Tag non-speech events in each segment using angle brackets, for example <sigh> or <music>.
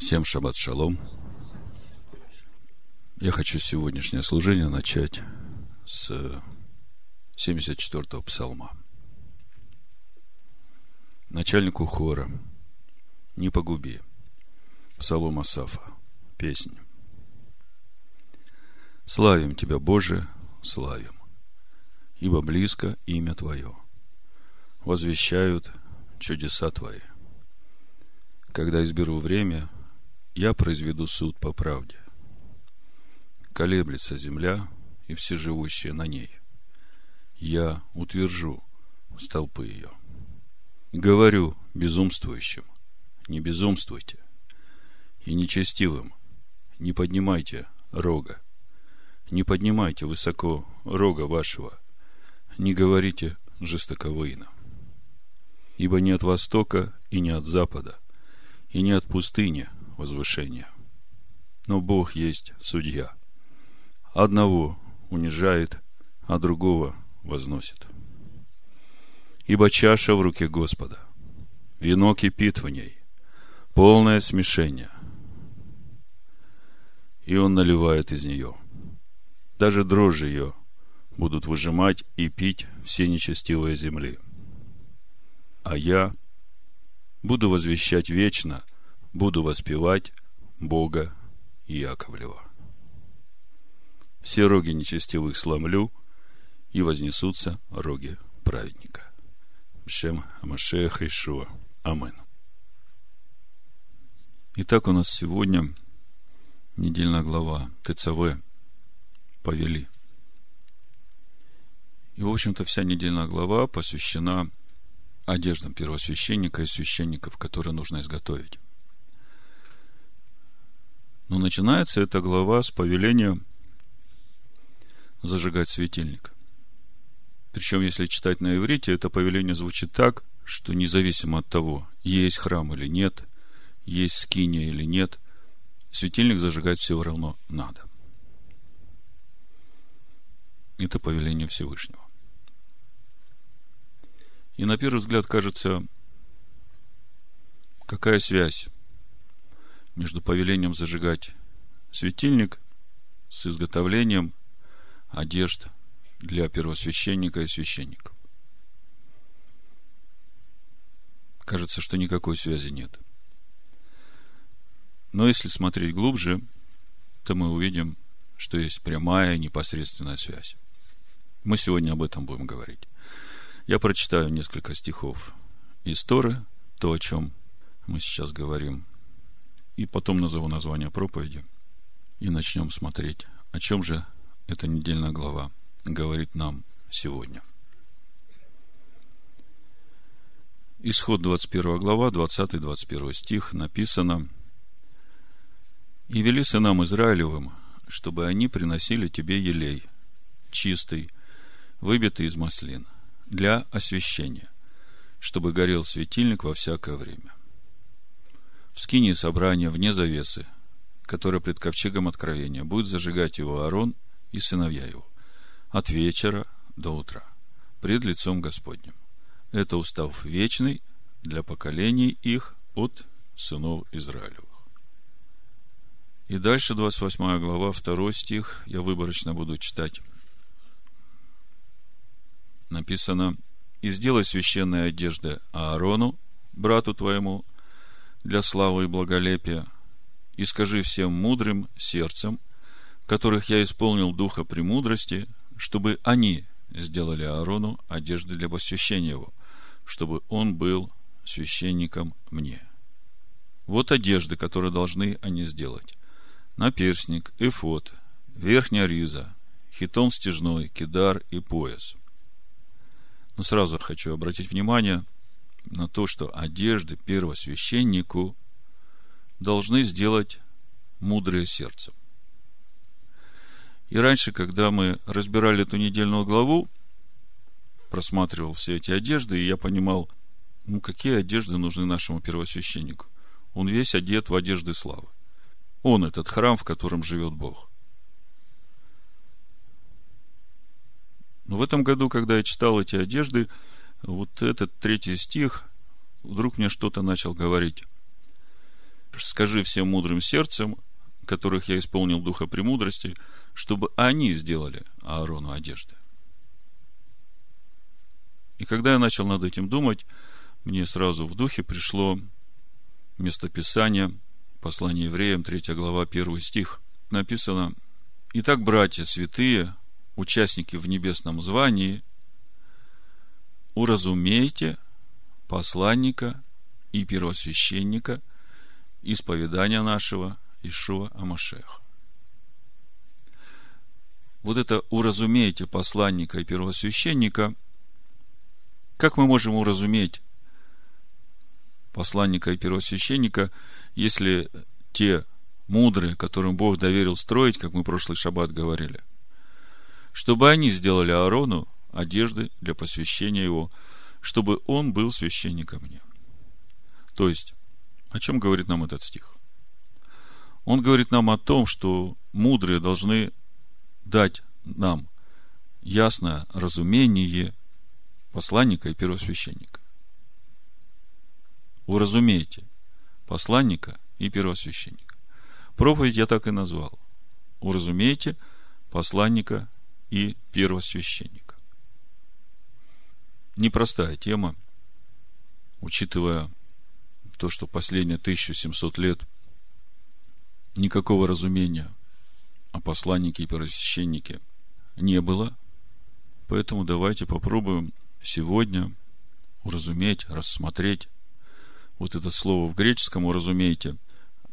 Всем шаббат шалом. Я хочу сегодняшнее служение начать с 74-го псалма. Начальнику хора «Не погуби» Псалом Асафа. Песнь. Славим Тебя, Боже, славим, ибо близко имя Твое. Возвещают чудеса Твои. Когда изберу время – я произведу суд по правде. Колеблется земля и все живущие на ней. Я утвержу столпы ее. Говорю безумствующим, не безумствуйте, и нечестивым, не поднимайте рога, не поднимайте высоко рога вашего, не говорите жестоковыйно. Ибо не от востока и не от запада, и не от пустыни – возвышения. Но Бог есть судья. Одного унижает, а другого возносит. Ибо чаша в руке Господа, вино кипит в ней, полное смешение. И Он наливает из нее. Даже дрожжи ее будут выжимать и пить все нечестивые земли. А я буду возвещать вечно буду воспевать Бога Яковлева. Все роги нечестивых сломлю, и вознесутся роги праведника. Шем Амашеха Ишуа. Амин. Итак, у нас сегодня недельная глава ТЦВ повели. И, в общем-то, вся недельная глава посвящена одеждам первосвященника и священников, которые нужно изготовить. Но начинается эта глава с повеления зажигать светильник. Причем, если читать на иврите, это повеление звучит так, что независимо от того, есть храм или нет, есть скиния или нет, светильник зажигать все равно надо. Это повеление Всевышнего. И на первый взгляд кажется, какая связь между повелением зажигать светильник с изготовлением одежд для первосвященника и священников. Кажется, что никакой связи нет. Но если смотреть глубже, то мы увидим, что есть прямая непосредственная связь. Мы сегодня об этом будем говорить. Я прочитаю несколько стихов из Торы, то, о чем мы сейчас говорим, и потом назову название проповеди и начнем смотреть, о чем же эта недельная глава говорит нам сегодня. Исход 21 глава, 20-21 стих написано «И вели сынам Израилевым, чтобы они приносили тебе елей, чистый, выбитый из маслин, для освящения, чтобы горел светильник во всякое время в скинии собрания вне завесы, которая пред ковчегом откровения, будет зажигать его Аарон и сыновья его от вечера до утра, пред лицом Господним. Это устав вечный для поколений их от сынов Израилевых. И дальше 28 глава, 2 стих, я выборочно буду читать. Написано, «И сделай священные одежды Аарону, брату твоему, для славы и благолепия, и скажи всем мудрым сердцем, которых я исполнил духа премудрости, чтобы они сделали Аарону одежды для посвящения его, чтобы он был священником мне. Вот одежды, которые должны они сделать. Наперсник, эфот, верхняя риза, хитон стяжной, кидар и пояс. Но сразу хочу обратить внимание – на то, что одежды первосвященнику должны сделать мудрое сердце. И раньше, когда мы разбирали эту недельную главу, просматривал все эти одежды, и я понимал, ну, какие одежды нужны нашему первосвященнику. Он весь одет в одежды славы. Он этот храм, в котором живет Бог. Но в этом году, когда я читал эти одежды, вот этот третий стих, вдруг мне что-то начал говорить, скажи всем мудрым сердцем, которых я исполнил духа премудрости, чтобы они сделали Аарону одежды. И когда я начал над этим думать, мне сразу в духе пришло местописание послание евреям, 3 глава, 1 стих. Написано, «Итак, братья святые, участники в небесном звании, уразумейте посланника и первосвященника исповедания нашего Ишуа Амашеха. Вот это уразумейте посланника и первосвященника. Как мы можем уразуметь посланника и первосвященника, если те мудрые, которым Бог доверил строить, как мы прошлый шаббат говорили, чтобы они сделали Аарону одежды для посвящения его, чтобы он был священником мне. То есть, о чем говорит нам этот стих? Он говорит нам о том, что мудрые должны дать нам ясное разумение посланника и первосвященника. Уразумейте посланника и первосвященника. Проповедь я так и назвал. Уразумейте посланника и первосвященника. Непростая тема, учитывая то, что последние 1700 лет никакого разумения о посланнике и первосвященнике не было. Поэтому давайте попробуем сегодня уразуметь, рассмотреть вот это слово в греческом, уразумейте,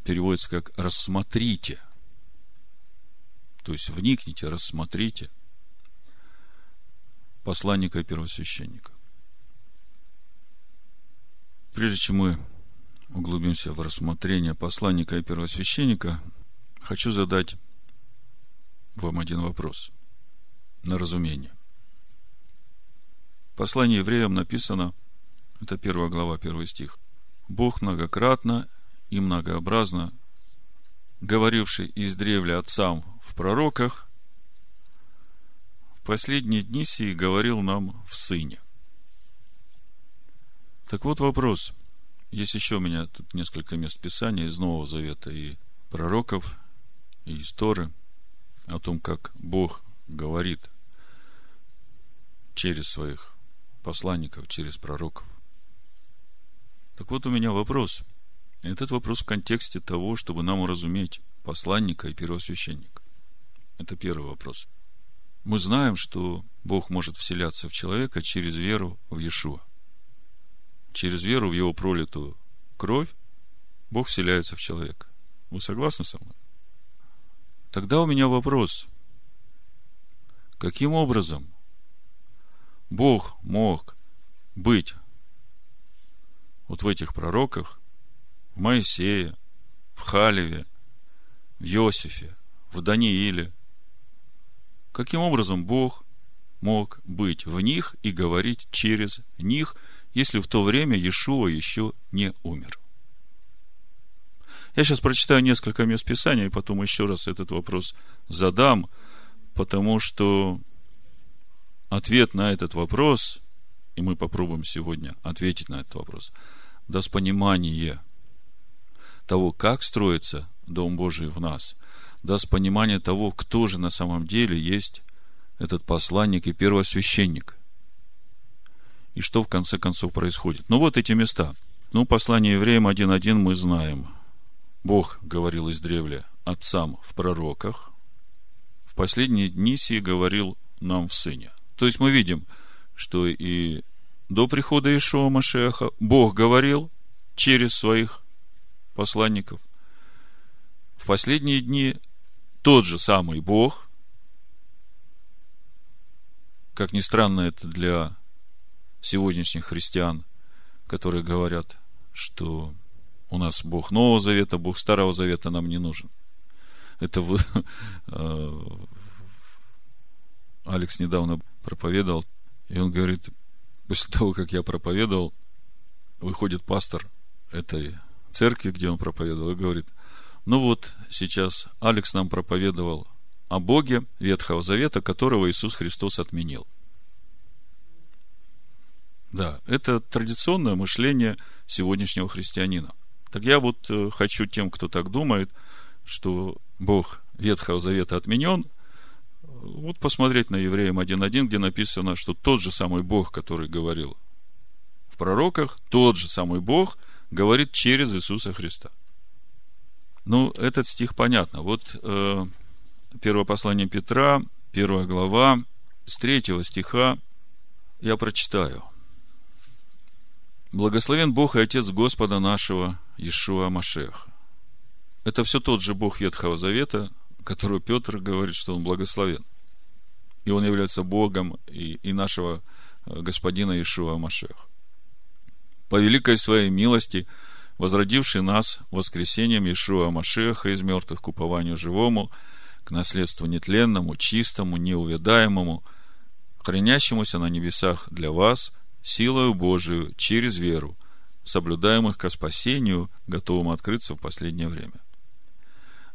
переводится как «рассмотрите». То есть вникните, рассмотрите посланника и первосвященника. Прежде чем мы углубимся в рассмотрение посланника и первосвященника, хочу задать вам один вопрос на разумение. В послании евреям написано, это первая глава, первый стих, Бог многократно и многообразно, говоривший из древля отцам в пророках, в последние дни сии говорил нам в Сыне. Так вот вопрос. Есть еще у меня тут несколько мест Писания из Нового Завета и пророков, и истории о том, как Бог говорит через своих посланников, через пророков. Так вот у меня вопрос. Этот вопрос в контексте того, чтобы нам уразуметь посланника и первосвященника. Это первый вопрос. Мы знаем, что Бог может вселяться в человека через веру в Иешуа. Через веру в его пролитую кровь Бог вселяется в человека. Вы согласны со мной? Тогда у меня вопрос. Каким образом Бог мог быть вот в этих пророках, в Моисее, в Халеве, в Иосифе, в Данииле, каким образом Бог мог быть в них и говорить через них, если в то время Иешуа еще не умер. Я сейчас прочитаю несколько мест Писания, и потом еще раз этот вопрос задам, потому что ответ на этот вопрос, и мы попробуем сегодня ответить на этот вопрос – даст понимание того, как строится Дом Божий в нас, даст понимание того, кто же на самом деле есть этот посланник и первосвященник. И что в конце концов происходит. Ну, вот эти места. Ну, послание евреям 1.1 мы знаем. Бог говорил из древля отцам в пророках. В последние дни сии говорил нам в Сыне. То есть мы видим, что и до прихода Ишуа Машеха Бог говорил через своих посланников. В последние дни тот же самый Бог, как ни странно это для сегодняшних христиан, которые говорят, что у нас Бог Нового Завета, Бог Старого Завета нам не нужен. Это вы, <laughs> э, Алекс недавно проповедовал, и он говорит, после того, как я проповедовал, выходит пастор этой церкви, где он проповедовал, и говорит, ну вот сейчас Алекс нам проповедовал о Боге Ветхого Завета, которого Иисус Христос отменил. Да, это традиционное мышление сегодняшнего христианина. Так я вот э, хочу тем, кто так думает, что Бог Ветхого Завета отменен, вот посмотреть на Евреям 1.1, где написано, что тот же самый Бог, который говорил в пророках, тот же самый Бог говорит через Иисуса Христа. Ну, этот стих понятно. Вот э, первое послание Петра, первая глава, с третьего стиха я прочитаю. Благословен Бог и Отец Господа нашего Иешуа Машеха. Это все тот же Бог Ветхого Завета, которого Петр говорит, что он благословен. И он является Богом и, и нашего э, Господина Иешуа Машеха. По великой своей милости, возродивший нас воскресением Иешуа Машеха из мертвых к упованию живому, к наследству нетленному, чистому, неувядаемому, хранящемуся на небесах для вас, силою Божию, через веру, соблюдаемых ко спасению, готовым открыться в последнее время.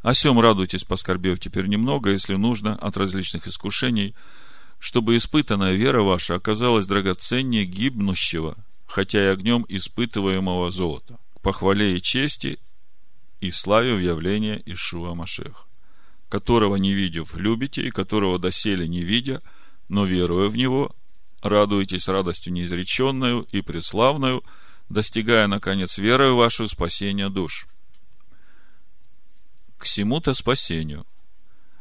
О сем радуйтесь, поскорбев теперь немного, если нужно, от различных искушений, чтобы испытанная вера ваша оказалась драгоценнее гибнущего, хотя и огнем испытываемого золота, к похвале и чести и славе в явление Ишуа Машех, которого не видев, любите, и которого доселе не видя, но веруя в Него, радуетесь радостью неизреченную и преславную, достигая, наконец, верою вашу спасения душ – к всему-то спасению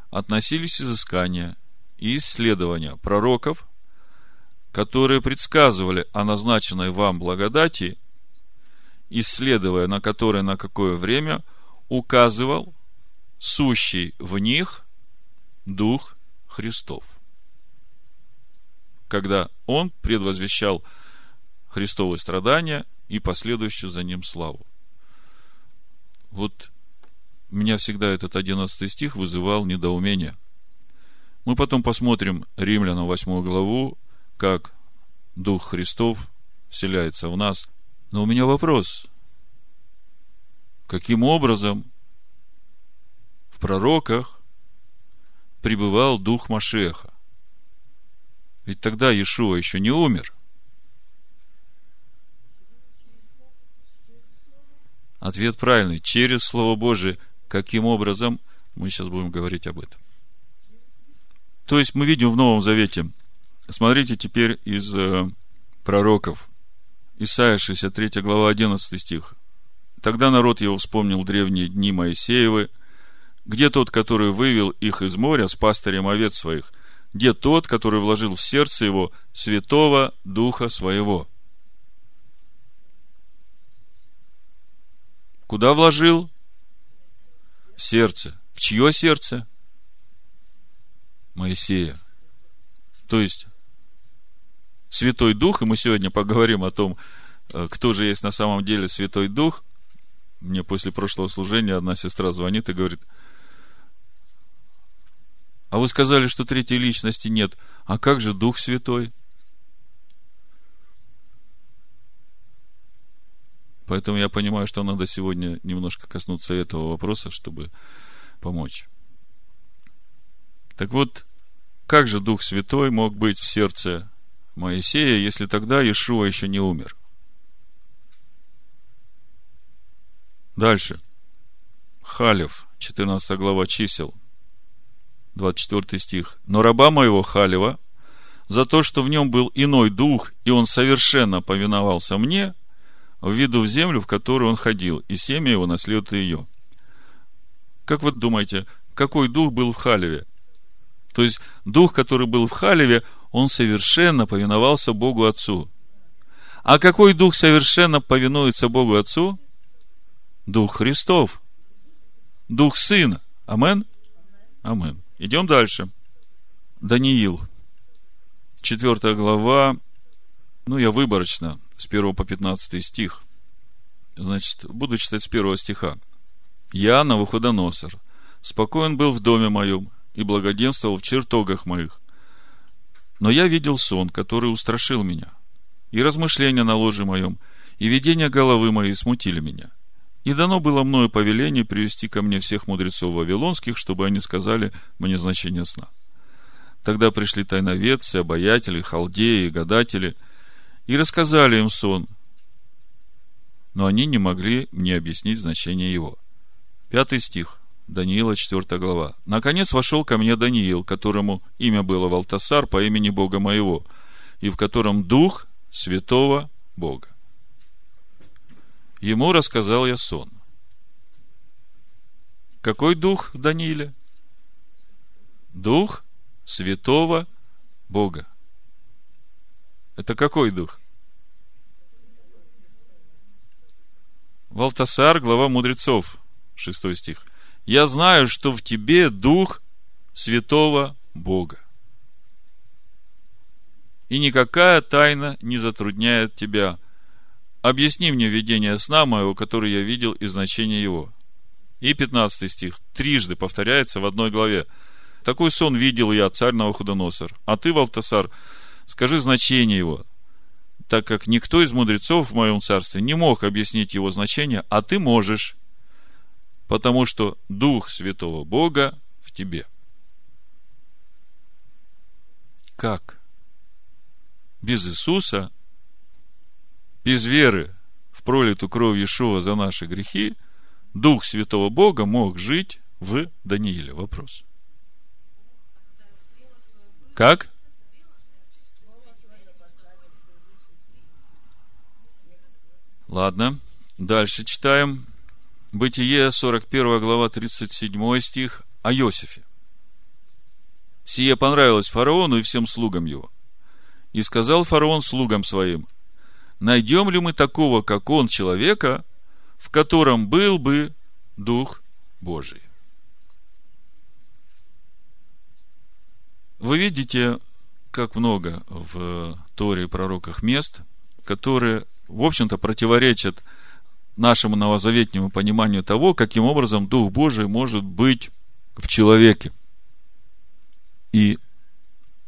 относились изыскания и исследования пророков, которые предсказывали о назначенной вам благодати, исследуя на которой на какое время указывал сущий в них Дух Христов. Когда Он предвозвещал Христовые страдания и последующую за Ним славу. Вот меня всегда этот одиннадцатый стих вызывал недоумение. Мы потом посмотрим Римлянам восьмую главу, как Дух Христов вселяется в нас. Но у меня вопрос. Каким образом в пророках пребывал Дух Машеха? Ведь тогда Иешуа еще не умер. Ответ правильный. Через Слово Божие – Каким образом? Мы сейчас будем говорить об этом. То есть мы видим в Новом Завете, смотрите теперь из э, пророков, Исайя 63 глава 11 стих. Тогда народ его вспомнил древние дни Моисеевы, где тот, который вывел их из моря с пастырем овец своих, где тот, который вложил в сердце его святого духа своего. Куда вложил? сердце. В чье сердце? Моисея. То есть, Святой Дух, и мы сегодня поговорим о том, э, кто же есть на самом деле Святой Дух. Мне после прошлого служения одна сестра звонит и говорит, а вы сказали, что третьей личности нет. А как же Дух Святой? Поэтому я понимаю, что надо сегодня немножко коснуться этого вопроса, чтобы помочь. Так вот, как же Дух Святой мог быть в сердце Моисея, если тогда Иешуа еще не умер? Дальше. Халев, 14 глава чисел, 24 стих. «Но раба моего Халева, за то, что в нем был иной дух, и он совершенно повиновался мне, в виду в землю, в которую он ходил, и семя его наследует ее. Как вы думаете, какой дух был в Халеве? То есть, дух, который был в Халеве, он совершенно повиновался Богу Отцу. А какой дух совершенно повинуется Богу Отцу? Дух Христов. Дух Сына. Амен? Амен. Идем дальше. Даниил. Четвертая глава. Ну, я выборочно с 1 по 15 стих. Значит, буду читать с первого стиха. «Я, Навуходоносор, спокоен был в доме моем и благоденствовал в чертогах моих. Но я видел сон, который устрашил меня, и размышления на ложе моем, и видения головы моей смутили меня. И дано было мною повеление привести ко мне всех мудрецов вавилонских, чтобы они сказали мне значение сна. Тогда пришли тайноведцы, обаятели, халдеи, гадатели – и рассказали им сон. но они не могли мне объяснить значение его. Пятый стих. Даниила, 4 глава. «Наконец вошел ко мне Даниил, которому имя было Валтасар по имени Бога моего, и в котором Дух Святого Бога. Ему рассказал я сон. Какой дух Данииле? Дух Святого Бога. Это какой дух? Валтасар, глава мудрецов, шестой стих. Я знаю, что в тебе дух святого Бога. И никакая тайна не затрудняет тебя. Объясни мне видение сна моего, который я видел, и значение его. И 15 стих трижды повторяется в одной главе. Такой сон видел я, царь Навуходоносор. А ты, Валтасар, скажи значение его, так как никто из мудрецов в моем царстве не мог объяснить его значение, а ты можешь потому что Дух Святого Бога в тебе. Как? Без Иисуса, без веры в пролитую кровь Иешуа за наши грехи, Дух Святого Бога мог жить в Данииле? Вопрос. Как? Ладно, дальше читаем. Бытие, 41 глава, 37 стих о Иосифе. Сие понравилось фараону и всем слугам его. И сказал фараон слугам своим, найдем ли мы такого, как он, человека, в котором был бы Дух Божий. Вы видите, как много в Торе и пророках мест, которые, в общем-то, противоречат нашему новозаветнему пониманию того, каким образом Дух Божий может быть в человеке. И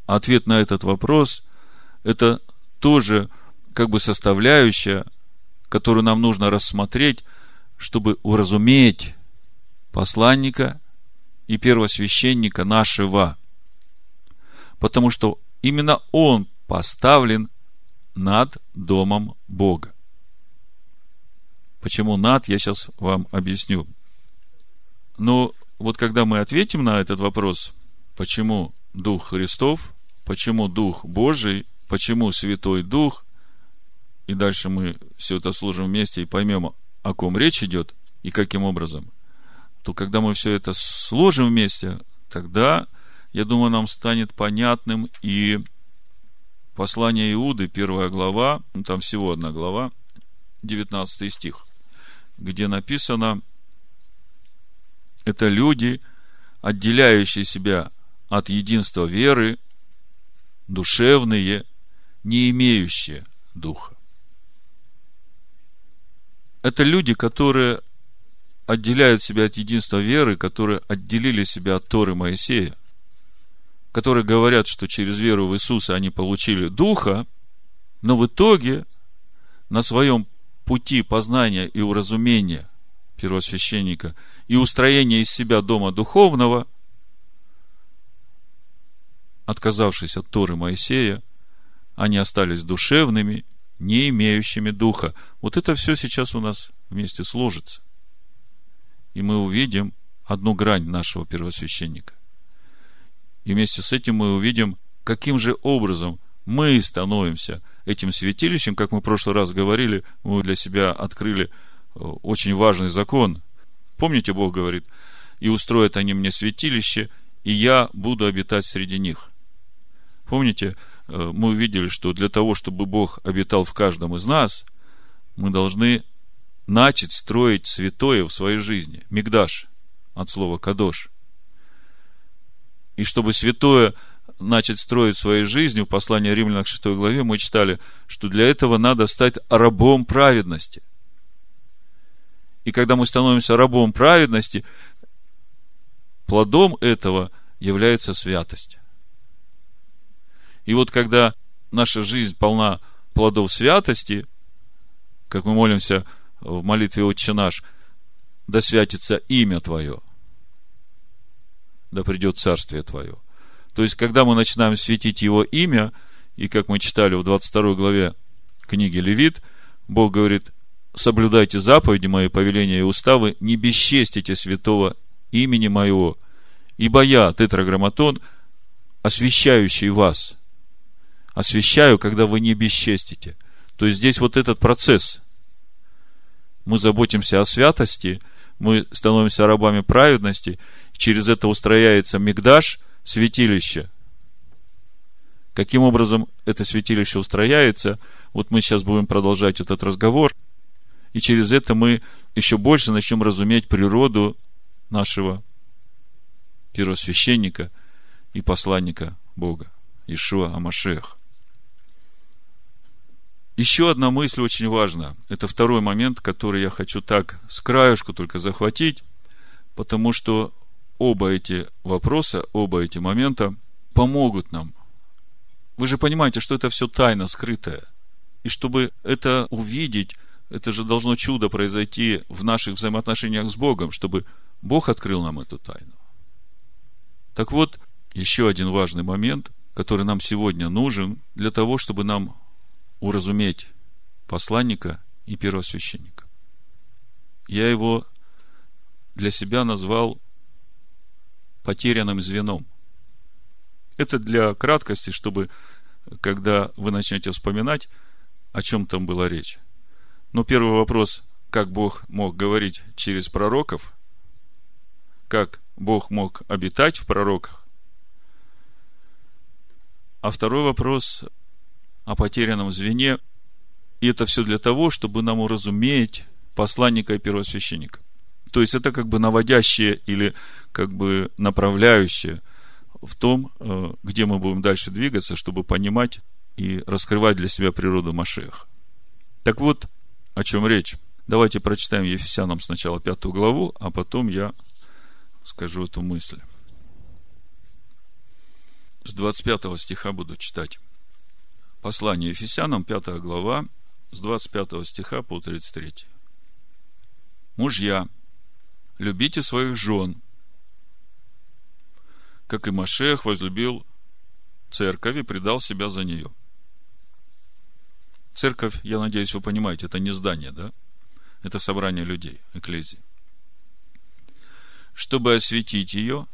ответ на этот вопрос – это тоже как бы составляющая, которую нам нужно рассмотреть, чтобы уразуметь посланника и первосвященника нашего. Потому что именно он поставлен над домом Бога. Почему над, я сейчас вам объясню. Но вот когда мы ответим на этот вопрос, почему Дух Христов, почему Дух Божий, почему Святой Дух, и дальше мы все это служим вместе и поймем, о ком речь идет и каким образом, то когда мы все это сложим вместе, тогда, я думаю, нам станет понятным и послание Иуды, первая глава, ну, там всего одна глава, 19 стих где написано, это люди, отделяющие себя от единства веры, душевные, не имеющие духа. Это люди, которые отделяют себя от единства веры, которые отделили себя от Торы Моисея, которые говорят, что через веру в Иисуса они получили Духа, но в итоге на своем пути познания и уразумения первосвященника и устроения из себя дома духовного, отказавшись от Торы Моисея, они остались душевными, не имеющими духа. Вот это все сейчас у нас вместе сложится. И мы увидим одну грань нашего первосвященника. И вместе с этим мы увидим, каким же образом мы становимся – этим святилищем, как мы в прошлый раз говорили, мы для себя открыли э, очень важный закон. Помните, Бог говорит, и устроят они мне святилище, и я буду обитать среди них. Помните, мы увидели, что для того, чтобы Бог обитал в каждом из нас, мы должны начать строить святое в своей жизни. Мигдаш, от слова кадош. И чтобы святое начать строить своей жизнью, в послании Римлянам к 6 главе мы читали, что для этого надо стать рабом праведности. И когда мы становимся рабом праведности, плодом этого является святость. И вот когда наша жизнь полна плодов святости, как мы молимся в молитве «Отче наш», да святится имя Твое, да придет царствие Твое – то есть, когда мы начинаем светить Его имя, и как мы читали в 22 главе книги Левит, Бог говорит, соблюдайте заповеди мои, повеления и уставы, не бесчестите святого имени моего, ибо я, тетраграмматон, освящающий вас. Освящаю, когда вы не бесчестите. То есть здесь вот этот процесс. Мы заботимся о святости, мы становимся рабами праведности, через это устрояется мигдаш, святилище. Каким образом это святилище устрояется, вот мы сейчас будем продолжать этот разговор, и через это мы еще больше начнем разуметь природу нашего первосвященника и посланника Бога, Ишуа Амашех. Еще одна мысль очень важна. Это второй момент, который я хочу так с краешку только захватить, потому что оба эти вопроса, оба эти момента помогут нам. Вы же понимаете, что это все тайна скрытая. И чтобы это увидеть, это же должно чудо произойти в наших взаимоотношениях с Богом, чтобы Бог открыл нам эту тайну. Так вот, еще один важный момент, который нам сегодня нужен для того, чтобы нам уразуметь посланника и первосвященника. Я его для себя назвал потерянным звеном. Это для краткости, чтобы, когда вы начнете вспоминать, о чем там была речь. Но первый вопрос, как Бог мог говорить через пророков, как Бог мог обитать в пророках. А второй вопрос о потерянном звене. И это все для того, чтобы нам уразуметь посланника и первосвященника. То есть это как бы наводящее или как бы направляющее в том, э, где мы будем дальше двигаться, чтобы понимать и раскрывать для себя природу Машеха. Так вот, о чем речь. Давайте прочитаем Ефесянам сначала пятую главу, а потом я скажу эту мысль. С 25 стиха буду читать. Послание Ефесянам, 5 глава, с 25 стиха по 33. Мужья, любите своих жен, как и Машех возлюбил церковь и предал себя за нее. Церковь, я надеюсь, вы понимаете, это не здание, да? Это собрание людей, эклезии. Чтобы осветить ее,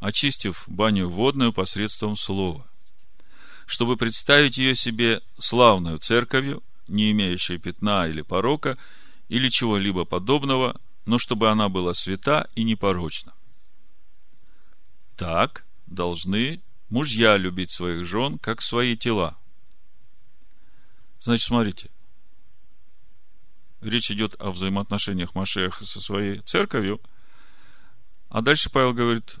очистив баню водную посредством слова, чтобы представить ее себе славную церковью, не имеющей пятна или порока, или чего-либо подобного, но чтобы она была свята и непорочна. Так должны мужья любить своих жен, как свои тела. Значит, смотрите, речь идет о взаимоотношениях Машеха со своей церковью, а дальше Павел говорит,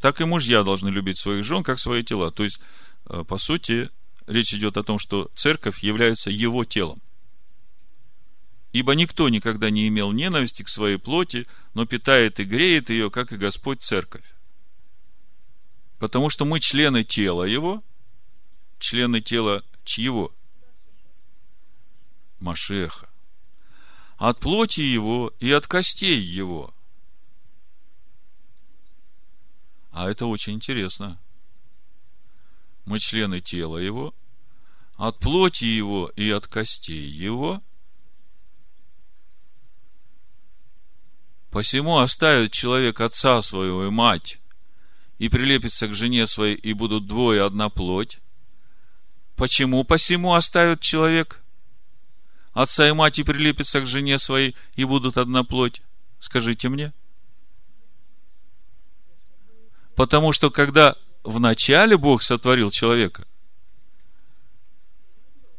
так и мужья должны любить своих жен, как свои тела. То есть, по сути, речь идет о том, что церковь является его телом. Ибо никто никогда не имел ненависти к своей плоти, но питает и греет ее, как и Господь церковь. Потому что мы члены тела его, члены тела чьего? Машеха. От плоти его и от костей его. А это очень интересно мы члены тела его, от плоти его и от костей его. Посему оставит человек отца своего и мать, и прилепится к жене своей, и будут двое одна плоть. Почему посему оставит человек отца и мать, и прилепится к жене своей, и будут одна плоть? Скажите мне. Потому что когда вначале Бог сотворил человека,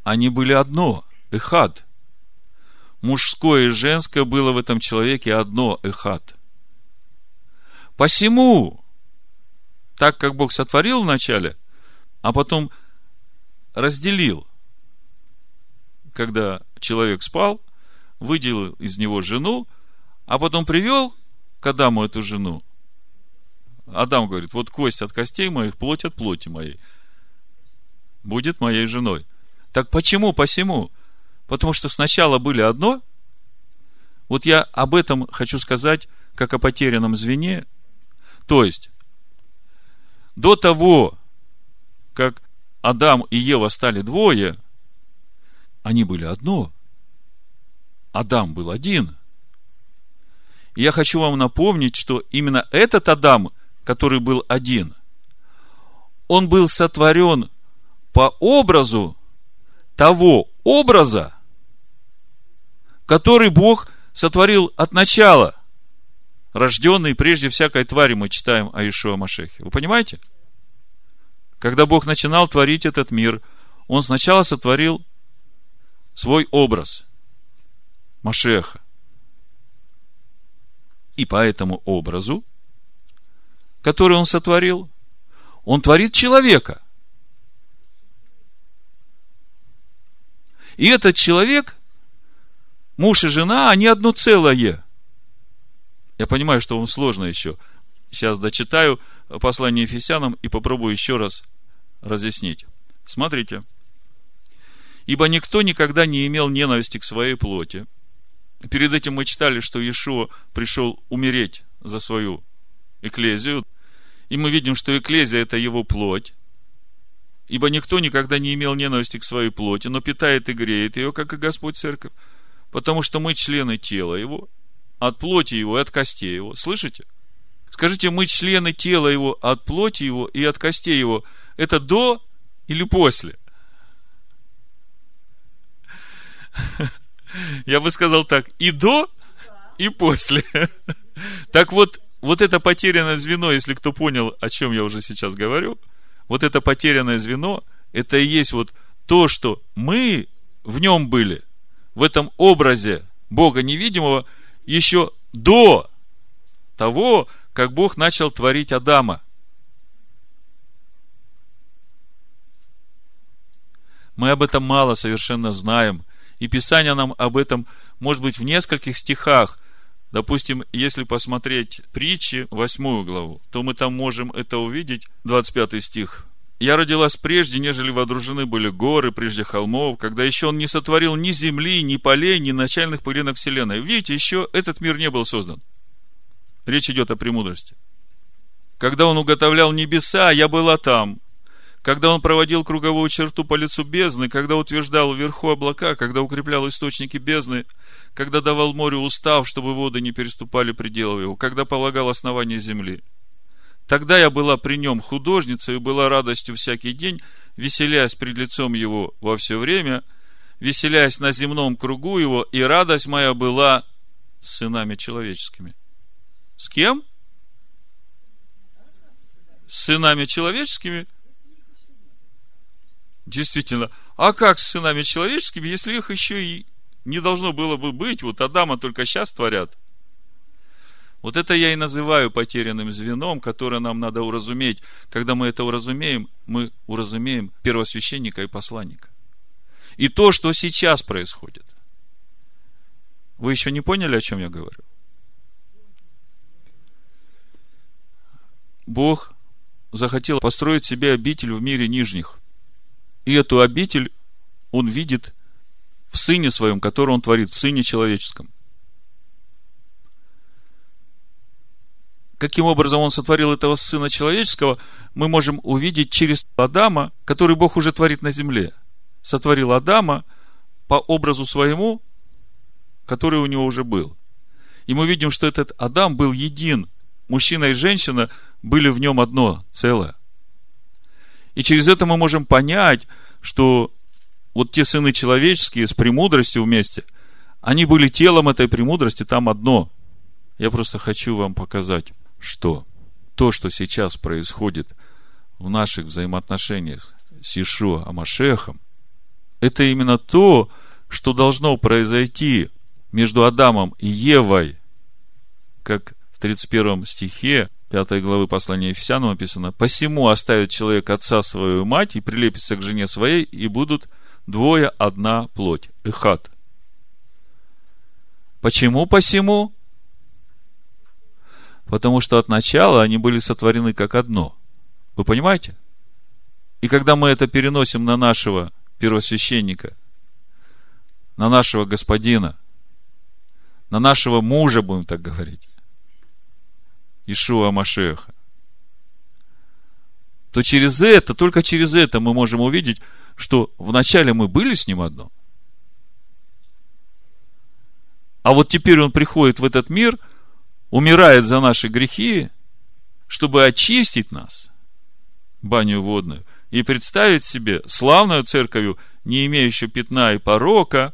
они были одно, эхад. Мужское и женское было в этом человеке одно, эхад. Посему, так как Бог сотворил вначале, а потом разделил, когда человек спал, выделил из него жену, а потом привел к Адаму эту жену, Адам говорит, вот кость от костей моих, плоть от плоти моей. Будет моей женой. Так почему, посему? Потому что сначала были одно. Вот я об этом хочу сказать, как о потерянном звене. То есть, до того, как Адам и Ева стали двое, они были одно. Адам был один. И я хочу вам напомнить, что именно этот Адам, который был один, он был сотворен по образу того образа, который Бог сотворил от начала, рожденный прежде всякой твари, мы читаем о Ишуа Машехе. Вы понимаете? Когда Бог начинал творить этот мир, Он сначала сотворил свой образ Машеха. И по этому образу, который Он сотворил, Он творит человека. И этот человек, муж и жена, они одно целое. Я понимаю, что вам сложно еще. Сейчас дочитаю послание Ефесянам и попробую еще раз разъяснить. Смотрите. Ибо никто никогда не имел ненависти к своей плоти. Перед этим мы читали, что Иешуа пришел умереть за свою эклезию. И мы видим, что эклезия – это его плоть. Ибо никто никогда не имел ненависти к своей плоти, но питает и греет ее, как и Господь Церковь. Потому что мы члены тела его, от плоти его и от костей его. Слышите? Скажите, мы члены тела его, от плоти его и от костей его. Это до или после? <laughs> Я бы сказал так, и до, и после. <laughs> Так вот, вот это потерянное звено, если кто понял, о чем я уже сейчас говорю, вот это потерянное звено, это и есть вот то, что мы в нем были, в этом образе Бога невидимого, еще до того, как Бог начал творить Адама. Мы об этом мало совершенно знаем. И Писание нам об этом, может быть, в нескольких стихах – Допустим, если посмотреть притчи, восьмую главу, то мы там можем это увидеть, 25 стих. «Я родилась прежде, нежели водружены были горы, прежде холмов, когда еще он не сотворил ни земли, ни полей, ни начальных пылинок вселенной». Видите, еще этот мир не был создан. Речь идет о премудрости. Когда он уготовлял небеса, я была там когда он проводил круговую черту по лицу бездны, когда утверждал вверху облака, когда укреплял источники бездны, когда давал морю устав, чтобы воды не переступали пределов его, когда полагал основание земли. Тогда я была при нем художницей и была радостью всякий день, веселясь пред лицом его во все время, веселясь на земном кругу его, и радость моя была с сынами человеческими. С кем? С сынами человеческими – Действительно. А как с сынами человеческими, если их еще и не должно было бы быть? Вот Адама только сейчас творят. Вот это я и называю потерянным звеном, которое нам надо уразуметь. Когда мы это уразумеем, мы уразумеем первосвященника и посланника. И то, что сейчас происходит. Вы еще не поняли, о чем я говорю? Бог захотел построить себе обитель в мире нижних. И эту обитель он видит в Сыне Своем, который он творит, в Сыне Человеческом. Каким образом он сотворил этого Сына Человеческого, мы можем увидеть через Адама, который Бог уже творит на земле. Сотворил Адама по образу своему, который у него уже был. И мы видим, что этот Адам был един. Мужчина и женщина были в нем одно целое. И через это мы можем понять, что вот те сыны человеческие с премудростью вместе, они были телом этой премудрости, там одно. Я просто хочу вам показать, что то, что сейчас происходит в наших взаимоотношениях с Ишуа Амашехом, это именно то, что должно произойти между Адамом и Евой, как в 31 стихе 5 главы послания Ефесянам написано, «Посему оставит человек отца свою мать и прилепится к жене своей, и будут двое одна плоть». Эхат. Почему посему? Потому что от начала они были сотворены как одно. Вы понимаете? И когда мы это переносим на нашего первосвященника, на нашего господина, на нашего мужа, будем так говорить, Ишуа Машеха, то через это, только через это мы можем увидеть, что вначале мы были с ним одно, А вот теперь он приходит в этот мир, умирает за наши грехи, чтобы очистить нас, баню водную, и представить себе славную церковью, не имеющую пятна и порока,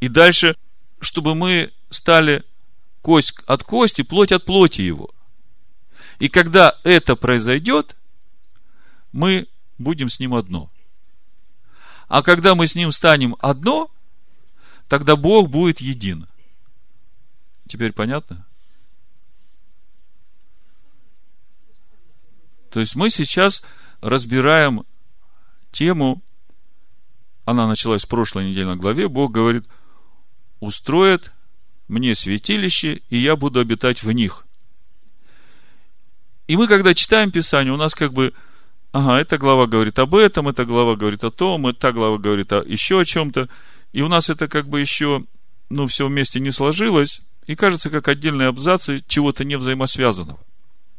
и дальше, чтобы мы стали кость от кости, плоть от плоти его. И когда это произойдет, мы будем с ним одно. А когда мы с ним станем одно, тогда Бог будет един. Теперь понятно? То есть мы сейчас разбираем тему, она началась в прошлой недельной главе, Бог говорит, устроит мне святилище, и я буду обитать в них. И мы, когда читаем Писание, у нас как бы, ага, эта глава говорит об этом, эта глава говорит о том, эта глава говорит о еще о чем-то, и у нас это как бы еще, ну, все вместе не сложилось, и кажется, как отдельные абзацы чего-то не взаимосвязанного.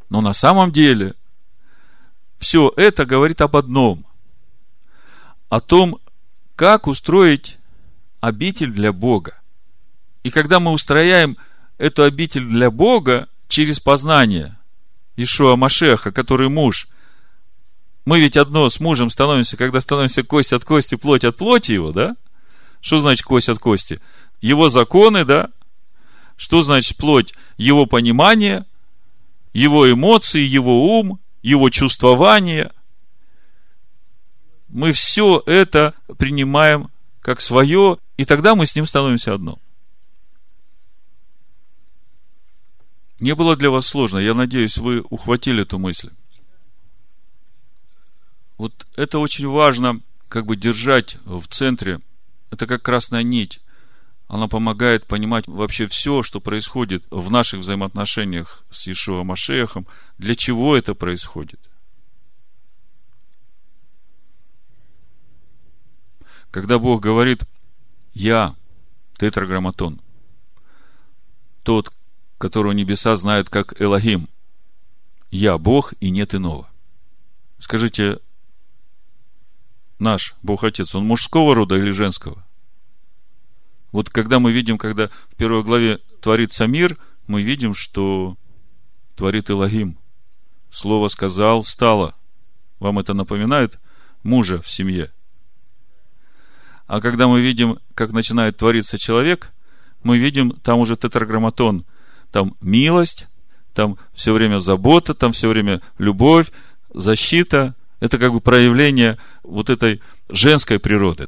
Но на самом деле, все это говорит об одном. О том, как устроить обитель для Бога. И когда мы устрояем эту обитель для Бога через познание Ишуа Машеха, который муж, мы ведь одно с мужем становимся, когда становимся кость от кости, плоть от плоти его, да? Что значит кость от кости? Его законы, да? Что значит плоть? Его понимание, его эмоции, его ум, его чувствование. Мы все это принимаем как свое, и тогда мы с ним становимся одно. Не было для вас сложно. Я надеюсь, вы ухватили эту мысль. Вот это очень важно, как бы держать в центре. Это как красная нить. Она помогает понимать вообще все, что происходит в наших взаимоотношениях с Ишуа Машехом, для чего это происходит. Когда Бог говорит, я, тетраграмматон, тот, которого небеса знают как Элогим. Я Бог и нет иного. Скажите, наш Бог Отец, он мужского рода или женского? Вот когда мы видим, когда в первой главе творится мир, мы видим, что творит Элогим. Слово сказал, стало. Вам это напоминает мужа в семье? А когда мы видим, как начинает твориться человек, мы видим там уже тетраграмматон – там милость, там все время забота, там все время любовь, защита. Это как бы проявление вот этой женской природы.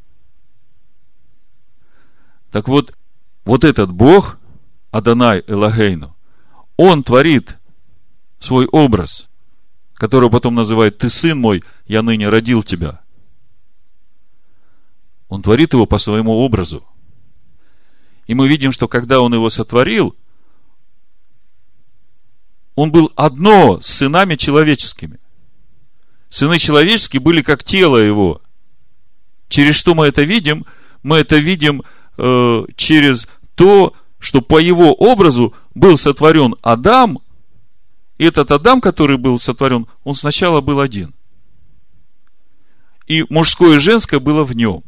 Так вот, вот этот Бог, Адонай Элагейну, он творит свой образ, который потом называет «Ты сын мой, я ныне родил тебя». Он творит его по своему образу. И мы видим, что когда он его сотворил – он был одно с сынами человеческими. Сыны человеческие были как тело его. Через что мы это видим? Мы это видим э, через то, что по его образу был сотворен Адам, и этот Адам, который был сотворен, он сначала был один. И мужское и женское было в нем.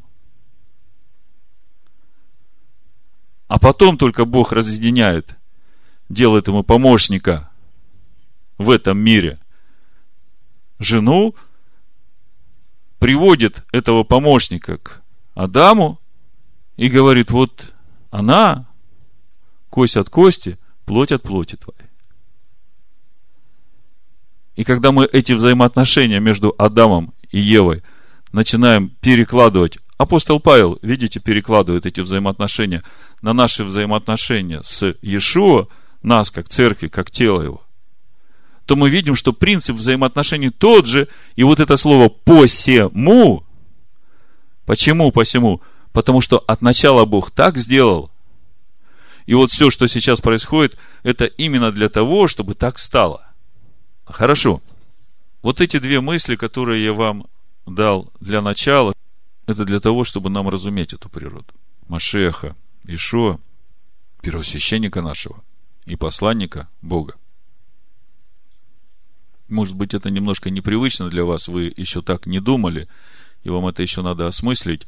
А потом только Бог разъединяет, делает ему помощника – в этом мире, жену, приводит этого помощника к Адаму и говорит, вот она, кость от кости, плоть от плоти твоей. И когда мы эти взаимоотношения между Адамом и Евой начинаем перекладывать, апостол Павел, видите, перекладывает эти взаимоотношения на наши взаимоотношения с Иешуа, нас как церкви, как тело его, то мы видим, что принцип взаимоотношений тот же, и вот это слово «посему», почему «посему»? Потому что от начала Бог так сделал, и вот все, что сейчас происходит, это именно для того, чтобы так стало. Хорошо. Вот эти две мысли, которые я вам дал для начала, это для того, чтобы нам разуметь эту природу. Машеха, Ишо, первосвященника нашего и посланника Бога. Может быть, это немножко непривычно для вас, вы еще так не думали, и вам это еще надо осмыслить.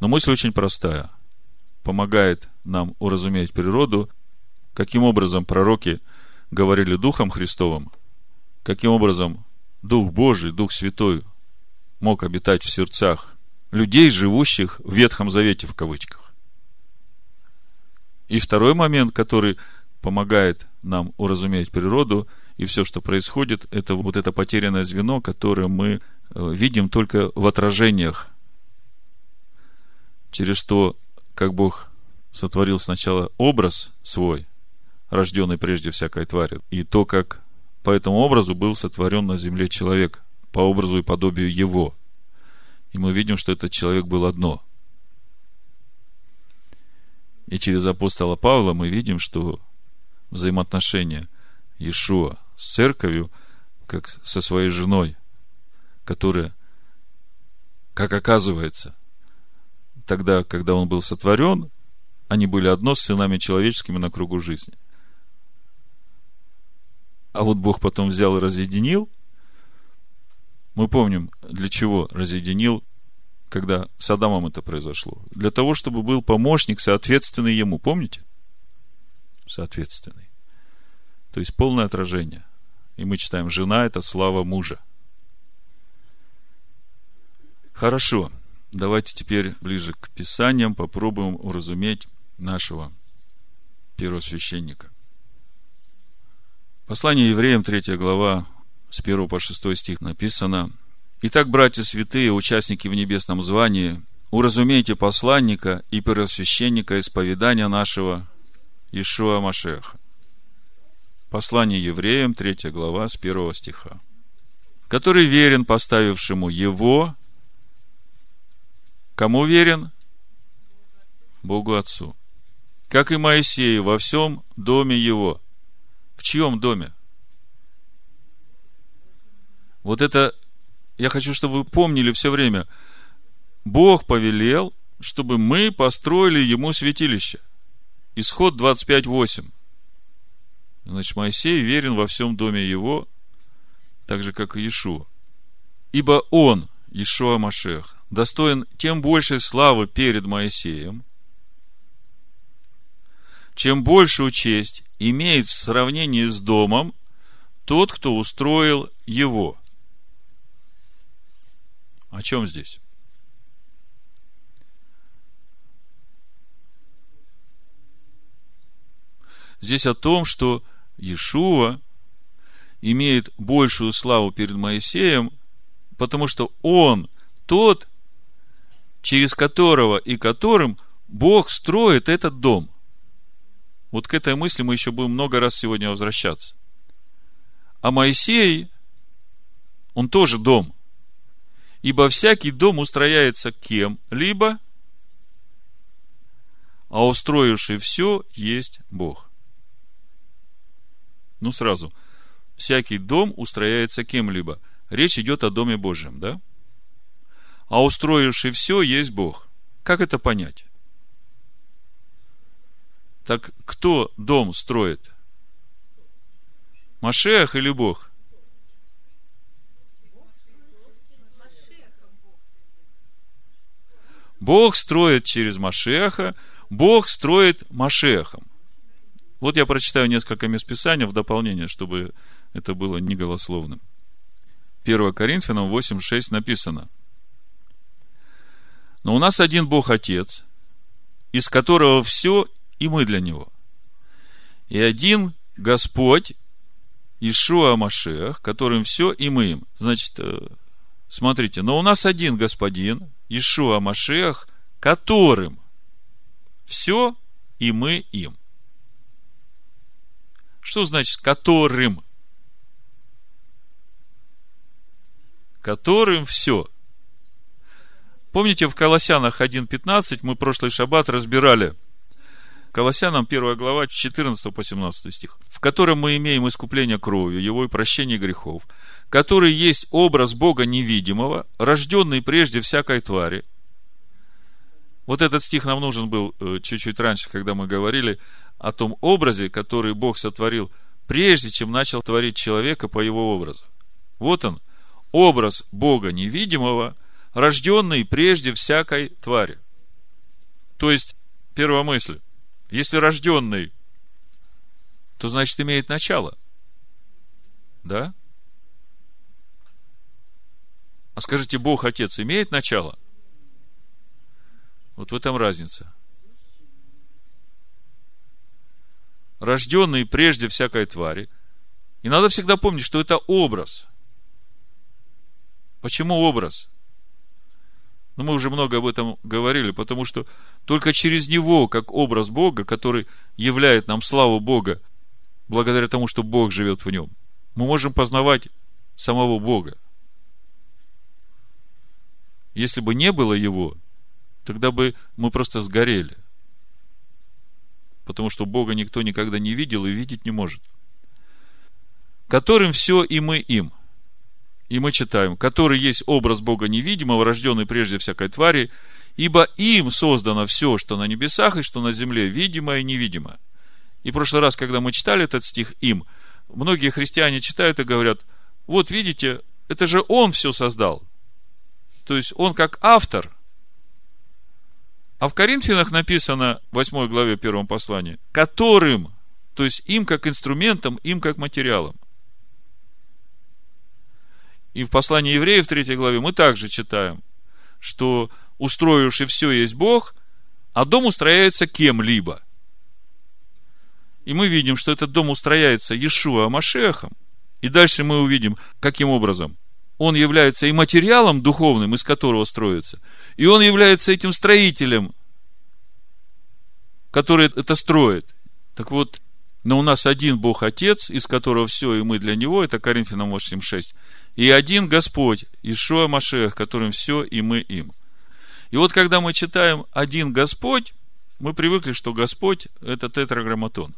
Но мысль очень простая. помогает нам уразуметь природу, каким образом пророки говорили Духом Христовым, каким образом Дух Божий, Дух Святой мог обитать в сердцах людей, живущих в Ветхом Завете в кавычках. И второй момент, который помогает нам уразуметь природу и все, что происходит, это вот это потерянное звено, которое мы э, видим только в отражениях, через то, как Бог сотворил сначала образ свой, рожденный прежде всякой твари, и то, как по этому образу был сотворен на земле человек, по образу и подобию его. И мы видим, что этот человек был одно. И через апостола Павла мы видим, что взаимоотношения Иешуа с церковью, как со своей женой, которая, как оказывается, тогда, когда он был сотворен, они были одно с сынами человеческими на кругу жизни. А вот Бог потом взял и разъединил. Мы помним, для чего разъединил, когда с Адамом это произошло. Для того, чтобы был помощник, соответственный ему. Помните? Соответственный. То есть полное отражение. И мы читаем, жена – это слава мужа. Хорошо. Давайте теперь ближе к Писаниям попробуем уразуметь нашего первосвященника. Послание евреям, 3 глава, с 1 по 6 стих написано. Итак, братья святые, участники в небесном звании, уразумейте посланника и первосвященника исповедания нашего Ишуа Машеха. Послание евреям, 3 глава, с 1 стиха. Который верен поставившему его, кому верен? Богу Отцу как и Моисею во всем доме его. В чьем доме? Вот это, я хочу, чтобы вы помнили все время. Бог повелел, чтобы мы построили ему святилище. Исход 25.8. Значит, Моисей верен во всем доме его, так же, как и Иешуа. Ибо он, Ишуа Машех, достоин тем большей славы перед Моисеем, чем большую честь имеет в сравнении с домом тот, кто устроил его. О чем здесь? Здесь о том, что Иешуа имеет большую славу перед Моисеем, потому что он тот, через которого и которым Бог строит этот дом – вот к этой мысли мы еще будем много раз сегодня возвращаться. А Моисей, он тоже дом. Ибо всякий дом устрояется кем-либо, а устроивший все есть Бог. Ну, сразу. Всякий дом устрояется кем-либо. Речь идет о Доме Божьем, да? А устроивший все есть Бог. Как это понять? Так кто дом строит? Машех или Бог? Бог строит через Машеха, Бог строит Машехом. Вот я прочитаю несколько мест Писания в дополнение, чтобы это было не голословным. 1 Коринфянам 8.6 написано. Но у нас один Бог Отец, из которого все и мы для него. И один Господь, Ишуа Машех, которым все, и мы им. Значит, э, смотрите, но у нас один Господин, Ишуа Машех, которым все, и мы им. Что значит которым? Которым все. Помните, в Колоссянах 1.15 мы прошлый шаббат разбирали – Колоссянам 1 глава 14 по 17 стих, в котором мы имеем искупление кровью, его и прощение грехов, который есть образ Бога невидимого, рожденный прежде всякой твари. Вот этот стих нам нужен был э, чуть-чуть раньше, когда мы говорили о том образе, который Бог сотворил, прежде чем начал творить человека по его образу. Вот он, образ Бога невидимого, рожденный прежде всякой твари. То есть, Первая мысль. Если рожденный, то значит имеет начало. Да? А скажите, Бог Отец имеет начало? Вот в этом разница. Рожденный прежде всякой твари. И надо всегда помнить, что это образ. Почему образ? Ну, мы уже много об этом говорили, потому что только через него, как образ Бога, который являет нам славу Бога, благодаря тому, что Бог живет в нем, мы можем познавать самого Бога. Если бы не было его, тогда бы мы просто сгорели. Потому что Бога никто никогда не видел и видеть не может. Которым все и мы им. И мы читаем, который есть образ Бога невидимого, рожденный прежде всякой твари, ибо им создано все, что на небесах и что на земле, видимое и невидимое. И в прошлый раз, когда мы читали этот стих им, многие христиане читают и говорят, вот видите, это же он все создал. То есть он как автор. А в Коринфянах написано в 8 главе первом послании, которым, то есть им как инструментом, им как материалом. И в послании евреев в 3 главе мы также читаем, что устроивший все есть Бог, а дом устрояется кем-либо. И мы видим, что этот дом устрояется Иешуа Машехом. И дальше мы увидим, каким образом. Он является и материалом духовным, из которого строится, и он является этим строителем, который это строит. Так вот, но у нас один Бог Отец, из которого все, и мы для Него, это Коринфянам 8.6 и один Господь, Ишуа Машех, которым все, и мы им. И вот когда мы читаем один Господь, мы привыкли, что Господь – это тетраграмматон.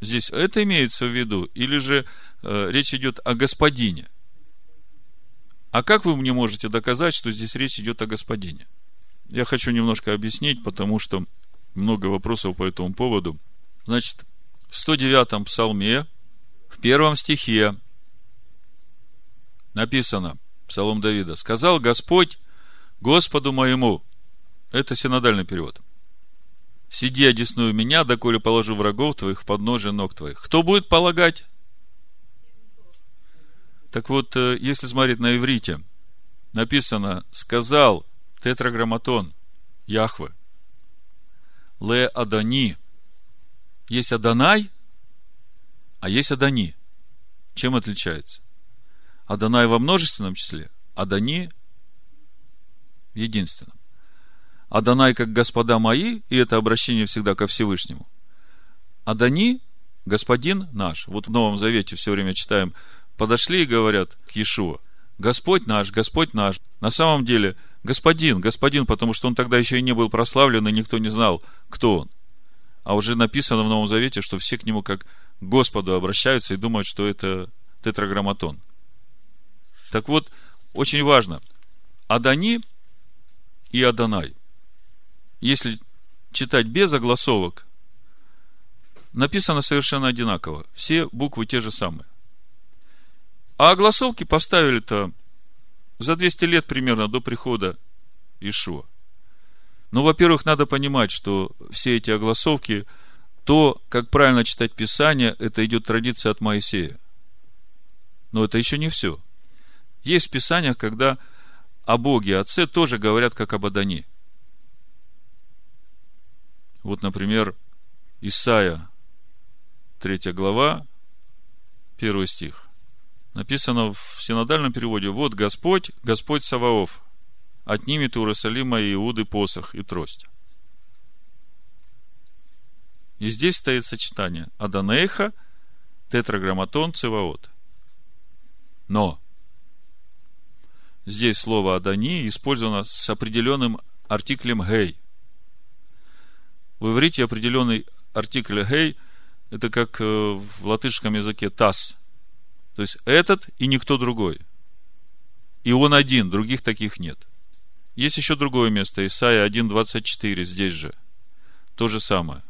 Здесь это имеется в виду, или же э, речь идет о господине? А как вы мне можете доказать, что здесь речь идет о господине? Я хочу немножко объяснить, потому что много вопросов по этому поводу. Значит, в 109-м псалме, в первом стихе, написано, Псалом Давида, сказал Господь Господу моему. Это синодальный перевод. Сиди, одесную меня, доколе положу врагов твоих в подножие ног твоих. Кто будет полагать? Так вот, э, если смотреть на иврите, написано, сказал тетраграмматон Яхве, Ле Адани. Есть Аданай, а есть Адани. Чем отличается? Адонай во множественном числе, Адани в единственном. Адонай как господа мои, и это обращение всегда ко Всевышнему. Адани – господин наш. Вот в Новом Завете все время читаем, подошли и говорят к Иешуа, Господь наш, Господь наш. На самом деле, господин, господин, потому что он тогда еще и не был прославлен, и никто не знал, кто он. А уже написано в Новом Завете, что все к нему как к Господу обращаются и думают, что это тетраграмматон. Так вот, очень важно. Адани и Адонай. Если читать без огласовок, написано совершенно одинаково. Все буквы те же самые. А огласовки поставили-то за 200 лет примерно до прихода Ишуа. Ну, во-первых, надо понимать, что все эти огласовки, то, как правильно читать Писание, это идет традиция от Моисея. Но это еще не все. Есть в Писаниях, когда о Боге Отце тоже говорят как об Адане. Вот, например, Исаия, 3 глава, 1 стих. Написано в синодальном переводе, вот Господь, Господь Саваоф, отнимет у Иерусалима и Иуды посох и трость. И здесь стоит сочетание Аданейха, тетраграмматон, циваот. Но здесь слово «адани» использовано с определенным артиклем «гей». В иврите определенный артикль «гей» – это как э, в латышском языке «тас». То есть, этот и никто другой. И он один, других таких нет. Есть еще другое место, Исайя 1.24, здесь же. То же самое.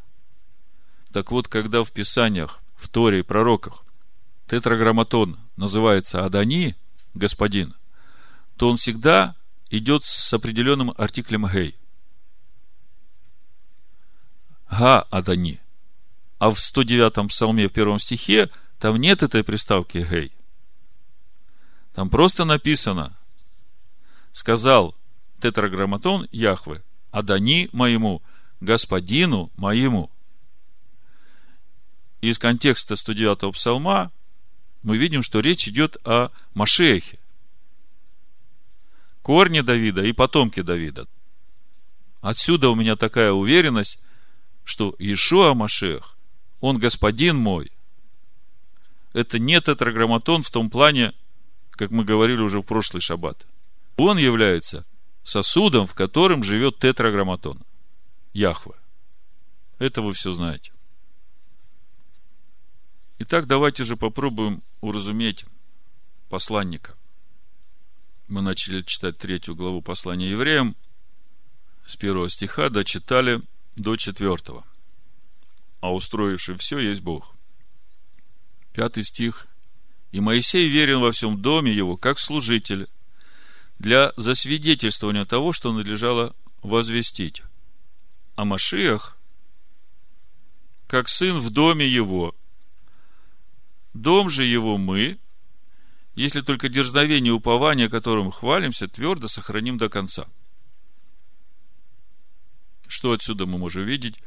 Так вот, когда в Писаниях, в Торе и пророках тетраграмматон называется Адани, господин – то он всегда идет с определенным артиклем гей. Га Адани. А в 109-м псалме в первом стихе там нет этой приставки гей. Там просто написано, сказал тетраграмматон Яхве, Адани моему, господину моему. Из контекста 109-го псалма мы видим, что речь идет о Машехе. Корни Давида и потомки Давида. Отсюда у меня такая уверенность, что Иешуа Машех, он господин мой. Это не тетраграмматон в том плане, как мы говорили уже в прошлый шаббат. Он является сосудом, в котором живет тетраграмматон. Яхве. Это вы все знаете. Итак, давайте же попробуем уразуметь посланника. Мы начали читать третью главу послания евреям. С первого стиха дочитали до четвертого. А устроивший все есть Бог. Пятый стих. И Моисей верен во всем доме его, как служитель, для засвидетельствования того, что надлежало возвестить. А Машиах, как сын в доме его. Дом же его мы, если только дерзновение и упование, которым хвалимся, твердо сохраним до конца. Что отсюда мы можем видеть?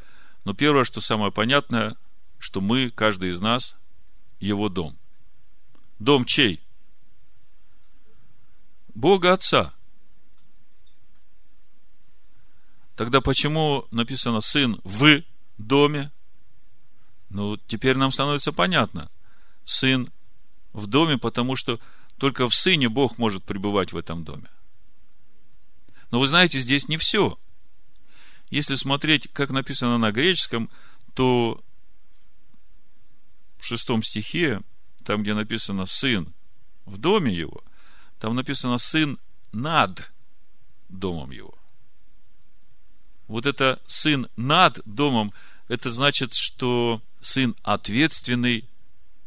Но первое, что самое понятное, что мы, каждый из нас, его дом. Дом чей? Бога Отца. Тогда почему написано сын в доме? Ну, теперь нам становится понятно. Сын в доме, потому что только в сыне Бог может пребывать в этом доме. Но вы знаете, здесь не все. Если смотреть, как написано на греческом, то в шестом стихе, там, где написано «сын в доме его», там написано «сын над домом его». Вот это «сын над домом» это значит, что сын ответственный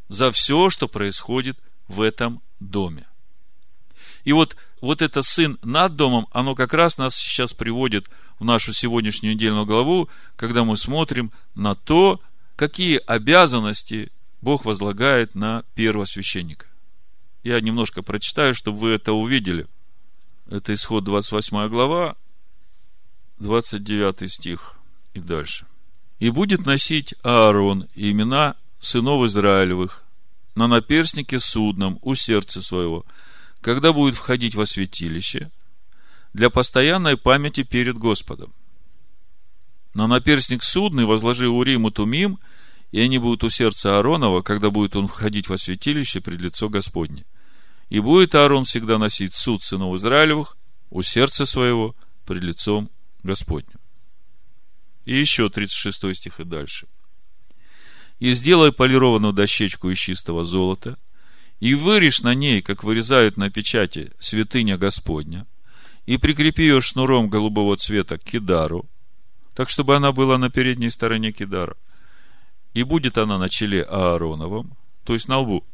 за все, что происходит в этом доме. И вот, вот это сын над домом, оно как раз нас сейчас приводит в нашу сегодняшнюю недельную главу, когда мы смотрим на то, какие обязанности Бог возлагает на первосвященника. Я немножко прочитаю, чтобы вы это увидели. Это исход 28 глава, 29 стих и дальше. «И будет носить Аарон имена сынов Израилевых на наперстнике судном у сердца своего, когда будет входить во святилище, для постоянной памяти перед Господом. На наперстник судный возложи Урим и Тумим – и они будут у сердца Ааронова, когда будет он входить во святилище пред лицо Господне. И будет Аарон всегда носить суд сынов Израилевых у сердца своего пред лицом Господним. И еще 36 стих и дальше. И сделай полированную дощечку из чистого золота, и вырежь на ней, как вырезают на печати, святыня Господня, и прикрепи ее шнуром голубого цвета к кидару, так, чтобы она была на передней стороне кидара – и будет она на челе Аароновом, то есть на лбу,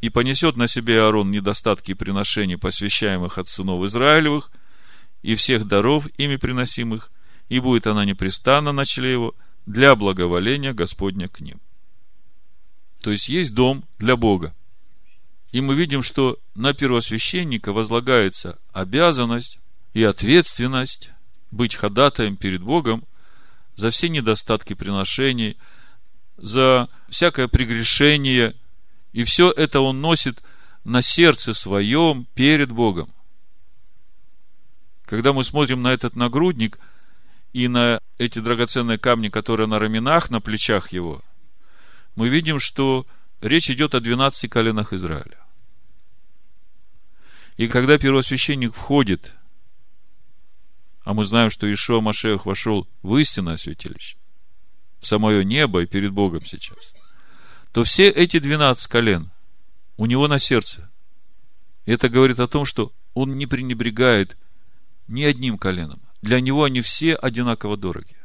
и понесет на себе Аарон недостатки приношений, посвящаемых от сынов Израилевых, и всех даров, ими приносимых, и будет она непрестанно на челе его для благоволения Господня к ним. То есть есть дом для Бога. И мы видим, что на первосвященника возлагается обязанность и ответственность быть ходатаем перед Богом за все недостатки приношений – за всякое прегрешение, и все это он носит на сердце своем перед Богом. Когда мы смотрим на этот нагрудник и на эти драгоценные камни, которые на раменах, на плечах его, мы видим, что речь идет о 12 коленах Израиля. И когда первосвященник входит, а мы знаем, что Ишуа Машех вошел в истинное святилище, самое небо и перед Богом сейчас, то все эти 12 колен у него на сердце. И это говорит о том, что он не пренебрегает ни одним коленом. Для него они все одинаково дороги.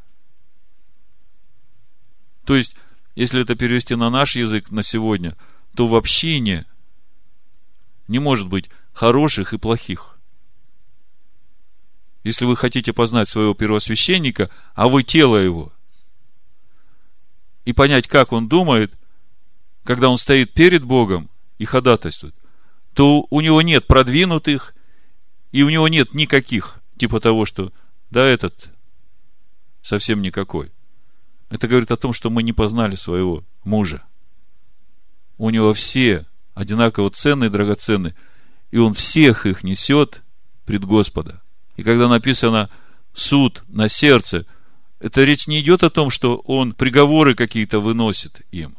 То есть, если это перевести на наш язык на сегодня, то в общине не может быть хороших и плохих. Если вы хотите познать своего первосвященника, а вы тело его, и понять, как он думает, когда он стоит перед Богом и ходатайствует, то у него нет продвинутых, и у него нет никаких, типа того, что да, этот совсем никакой. Это говорит о том, что мы не познали своего мужа. У него все одинаково ценные и драгоценные, и он всех их несет пред Господа. И когда написано суд на сердце, это речь не идет о том, что он приговоры какие-то выносит им.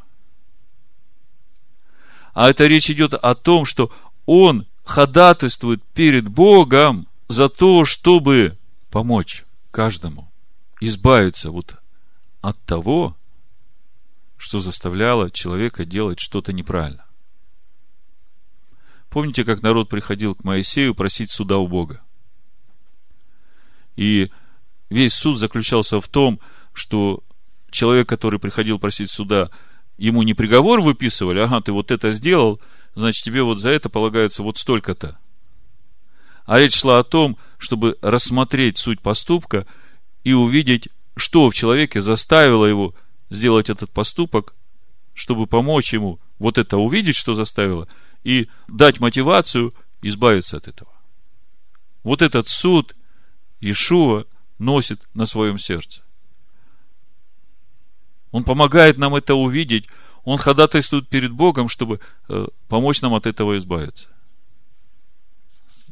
А это речь идет о том, что он ходатайствует перед Богом за то, чтобы помочь каждому избавиться вот от того, что заставляло человека делать что-то неправильно. Помните, как народ приходил к Моисею просить суда у Бога? И весь суд заключался в том, что человек, который приходил просить суда, ему не приговор выписывали, ага, ты вот это сделал, значит, тебе вот за это полагается вот столько-то. А речь шла о том, чтобы рассмотреть суть поступка и увидеть, что в человеке заставило его сделать этот поступок, чтобы помочь ему вот это увидеть, что заставило, и дать мотивацию избавиться от этого. Вот этот суд Иешуа носит на своем сердце. Он помогает нам это увидеть, он ходатайствует перед Богом, чтобы э, помочь нам от этого избавиться.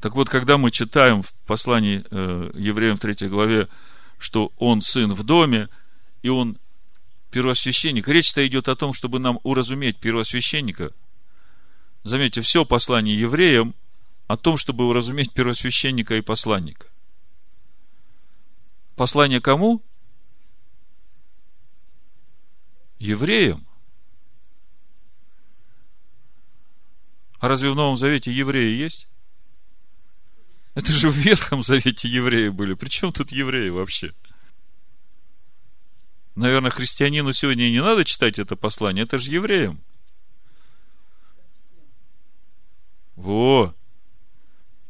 Так вот, когда мы читаем в послании э, евреям в третьей главе, что он сын в доме, и он первосвященник, речь-то идет о том, чтобы нам уразуметь первосвященника. Заметьте, все послание евреям о том, чтобы уразуметь первосвященника и посланника. Послание кому? Евреям. А разве в Новом Завете евреи есть? Это же в Ветхом Завете евреи были. Причем тут евреи вообще? Наверное, христианину сегодня не надо читать это послание, это же евреям. Во!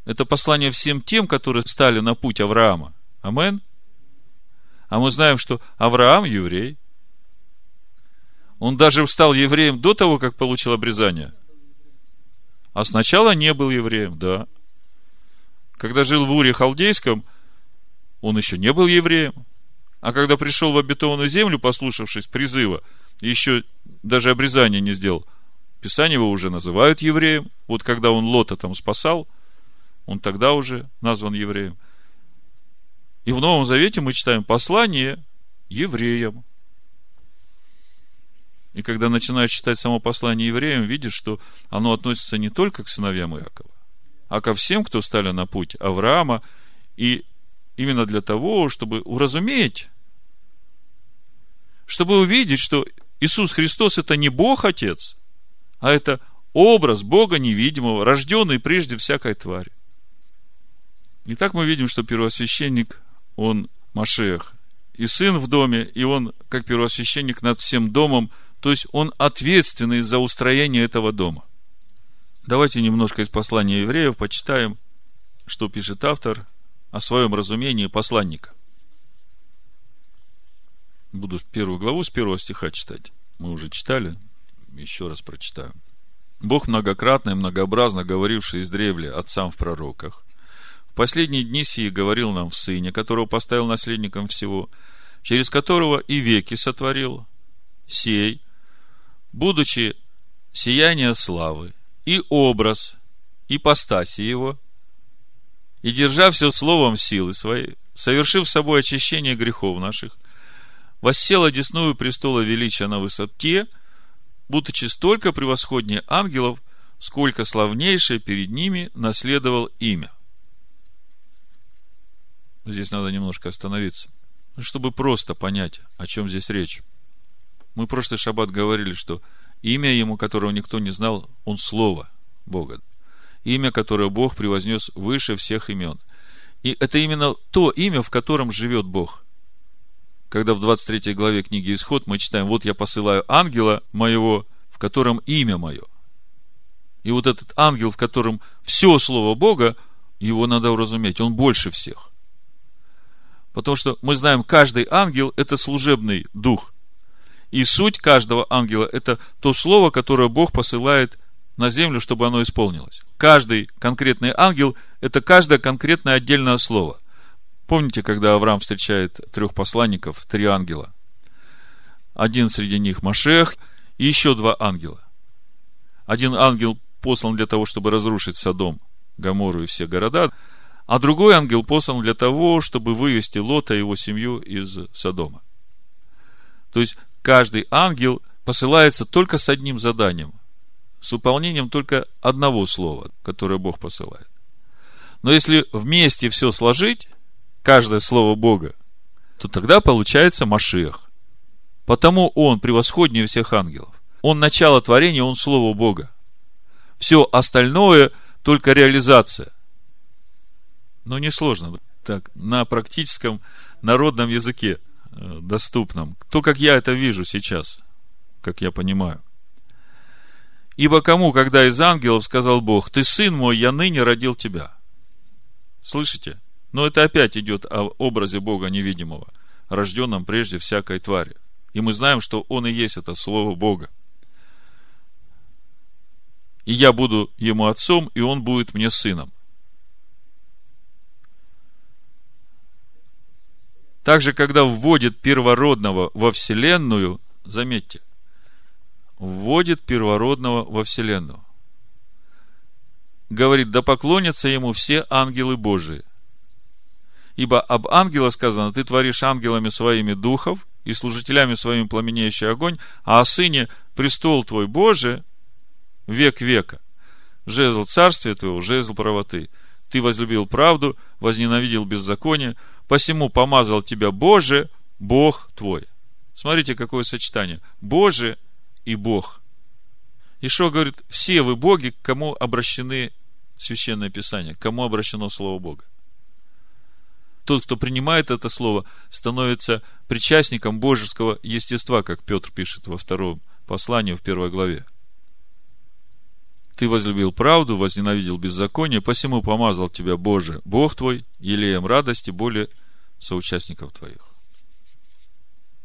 Это послание всем тем, которые стали на путь Авраама. Амен? А мы знаем, что Авраам еврей. Он даже стал евреем до того, как получил обрезание. А сначала не был евреем, да. Когда жил в Уре Халдейском, он еще не был евреем. А когда пришел в обетованную землю, послушавшись призыва, еще даже обрезание не сделал, Писание его уже называют евреем. Вот когда он Лота там спасал, он тогда уже назван евреем. И в Новом Завете мы читаем послание евреям. И когда начинаешь читать само послание евреям, видишь, что оно относится не только к сыновьям Иакова, а ко всем, кто стали на путь Авраама, и именно для того, чтобы уразуметь, чтобы увидеть, что Иисус Христос это не Бог Отец, а это образ Бога невидимого, рожденный прежде всякой твари. Итак, мы видим, что первосвященник, он Машех, и сын в доме, и он, как первосвященник над всем домом, то есть он ответственный за устроение этого дома – Давайте немножко из послания евреев почитаем, что пишет автор о своем разумении посланника. Буду первую главу с первого стиха читать. Мы уже читали, еще раз прочитаю. Бог многократно и многообразно говоривший из древля отцам в пророках, последние дни сии говорил нам в Сыне, которого поставил наследником всего, через которого и веки сотворил, сей, будучи сияние славы и образ ипостаси его, и держа все словом силы своей, совершив собой очищение грехов наших, воссел одесную престола величия на высоте, будучи столько превосходнее ангелов, сколько славнейшее перед ними наследовал имя. Здесь надо немножко остановиться, чтобы просто понять, о чем здесь речь. Мы прошлый шаббат говорили, что Имя ему, которого никто не знал, он Слово Бога. Имя, которое Бог превознес выше всех имен. И это именно то имя, в котором живет Бог. Когда в 23 главе книги Исход мы читаем, вот я посылаю ангела моего, в котором имя мое. И вот этот ангел, в котором все Слово Бога, его надо уразуметь, он больше всех. Потому что мы знаем, каждый ангел – это служебный дух. И суть каждого ангела – это то слово, которое Бог посылает на землю, чтобы оно исполнилось. Каждый конкретный ангел – это каждое конкретное отдельное слово. Помните, когда Авраам встречает трех посланников, три ангела? Один среди них Машех и еще два ангела. Один ангел послан для того, чтобы разрушить Содом, Гамору и все города, а другой ангел послан для того, чтобы вывести Лота и его семью из Содома. То есть, каждый ангел посылается только с одним заданием, с выполнением только одного слова, которое Бог посылает. Но если вместе все сложить, каждое слово Бога, то тогда получается Машех. Потому он превосходнее всех ангелов. Он начало творения, он Слово Бога. Все остальное только реализация. Но несложно. Так, на практическом народном языке э, доступном. То, как я это вижу сейчас, как я понимаю. Ибо кому, когда из ангелов сказал Бог, ты сын мой, я ныне родил тебя. Слышите? Но это опять идет о образе Бога невидимого, рожденном прежде всякой твари. И мы знаем, что Он и есть это Слово Бога. И я буду ему отцом, и он будет мне сыном. Также, когда вводит первородного во Вселенную, заметьте, вводит первородного во Вселенную. Говорит, да поклонятся ему все ангелы Божии. Ибо об ангела сказано, ты творишь ангелами своими духов и служителями своими пламенеющий огонь, а о сыне престол твой Божий век века. Жезл царствия твоего, жезл правоты. Ты возлюбил правду, возненавидел беззаконие, посему помазал тебя Боже, Бог твой. Смотрите, какое сочетание. Боже и Бог. Ишо говорит, все вы боги, к кому обращены Священное Писание, к кому обращено Слово Бога. Тот, кто принимает это Слово, становится причастником божеского естества, как Петр пишет во втором послании в первой главе. Ты возлюбил правду, возненавидел беззаконие, посему помазал тебя Боже, Бог твой, елеем радости более соучастников твоих.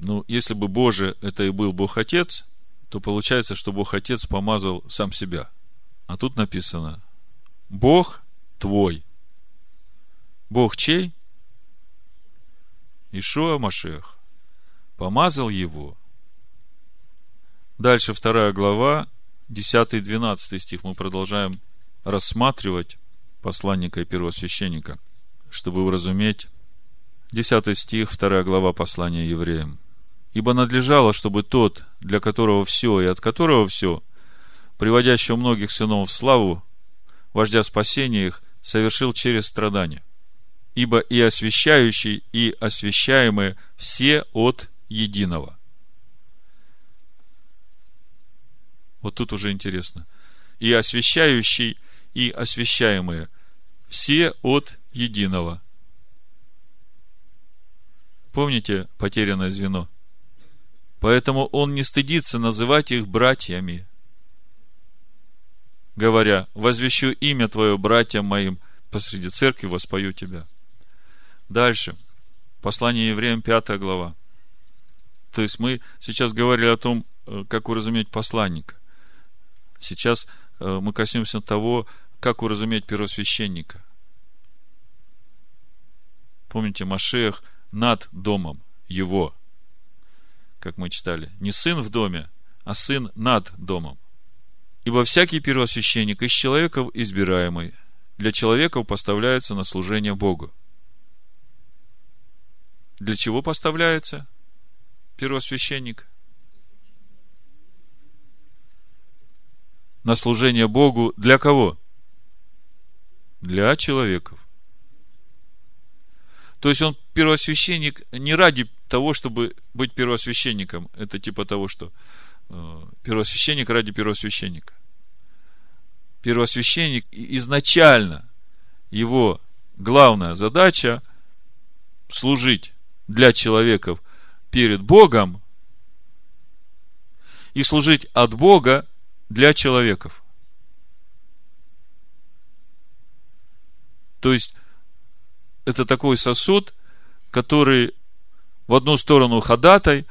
Ну, если бы Боже это и был Бог Отец, то получается, что Бог Отец помазал сам себя. А тут написано, Бог твой. Бог чей? Ишуа Машех. Помазал его. Дальше вторая глава, 10-12 стих мы продолжаем рассматривать посланника и первосвященника, чтобы уразуметь 10 стих, 2 глава послания евреям. Ибо надлежало, чтобы тот, для которого все и от которого все, приводящего многих сынов в славу, вождя спасения их, совершил через страдания. Ибо и освящающий, и освящаемые все от единого. Вот тут уже интересно. И освящающий, и освящаемые. Все от единого. Помните потерянное звено? Поэтому он не стыдится называть их братьями, говоря, возвещу имя Твое братьям моим, посреди церкви воспою Тебя. Дальше. Послание евреям, 5 глава. То есть мы сейчас говорили о том, э, как уразуметь посланника. Сейчас э, мы коснемся того, как уразуметь первосвященника. Помните, Машех над домом его, как мы читали. Не сын в доме, а сын над домом. Ибо всякий первосвященник из человеков избираемый для человеков поставляется на служение Богу. Для чего поставляется первосвященник? На служение Богу для кого? Для человеков. То есть он первосвященник не ради того, чтобы быть первосвященником. Это типа того, что э, первосвященник ради первосвященника. Первосвященник изначально его главная задача служить для человеков перед Богом и служить от Бога для человеков. То есть, это такой сосуд, который в одну сторону ходатай,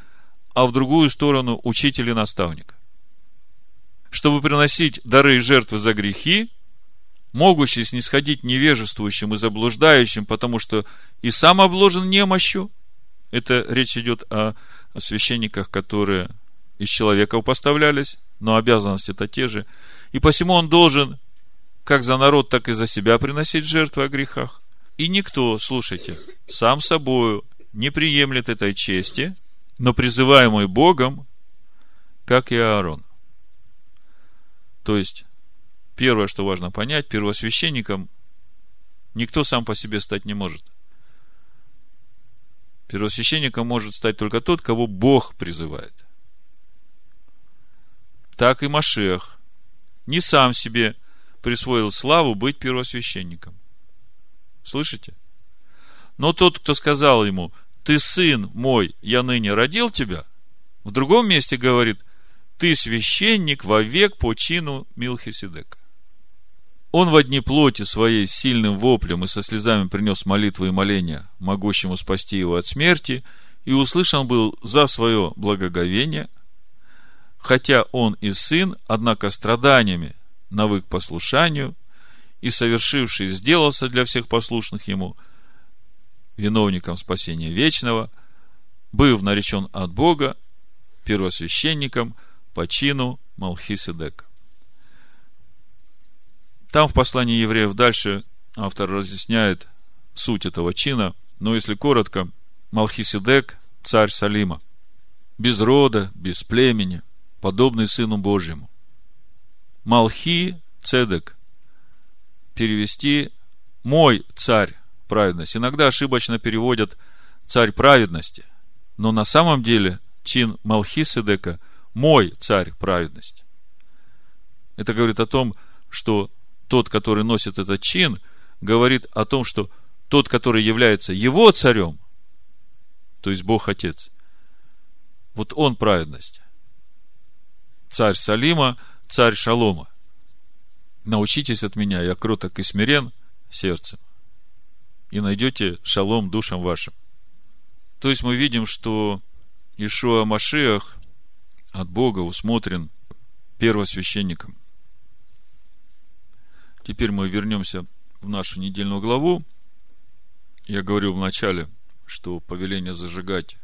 а в другую сторону учитель и наставник. Чтобы приносить дары и жертвы за грехи, могущий снисходить невежествующим и заблуждающим, потому что и сам обложен немощью. Это речь идет о священниках, которые из человека поставлялись, но обязанности-то те же. И посему он должен как за народ, так и за себя приносить жертвы о грехах. И никто, слушайте, сам собою не приемлет этой чести, но призываемый Богом, как и Аарон. То есть, первое, что важно понять, первосвященником никто сам по себе стать не может. Первосвященником может стать только тот, кого Бог призывает. Так и Машех не сам себе присвоил славу быть первосвященником. Слышите? Но тот, кто сказал ему, ты сын мой, я ныне родил тебя, в другом месте говорит, ты священник вовек по чину Милхиседека. Он в одни плоти своей сильным воплем и со слезами принес молитву и моления, могущему спасти его от смерти, и услышан был за свое благоговение, хотя он и сын, однако страданиями навык послушанию, и совершивший сделался для всех послушных ему виновником спасения вечного, быв наречен от Бога первосвященником по чину Малхиседека. Там в послании евреев дальше автор разъясняет суть этого чина, но если коротко, Малхиседек – царь Салима, без рода, без племени, подобный Сыну Божьему. Малхи Цедек перевести мой царь праведности. Иногда ошибочно переводят царь праведности, но на самом деле чин Малхиседека мой царь праведности. Это говорит о том, что тот, который носит этот чин, говорит о том, что тот, который является его царем, то есть Бог Отец, вот он праведность. Царь Салима, царь Шалома. Научитесь от меня, я кроток и смирен сердцем, и найдете шалом душам вашим. То есть мы видим, что Ишуа Машиах от Бога усмотрен первосвященником. Теперь мы вернемся в нашу недельную главу. Я говорил в начале, что повеление зажигать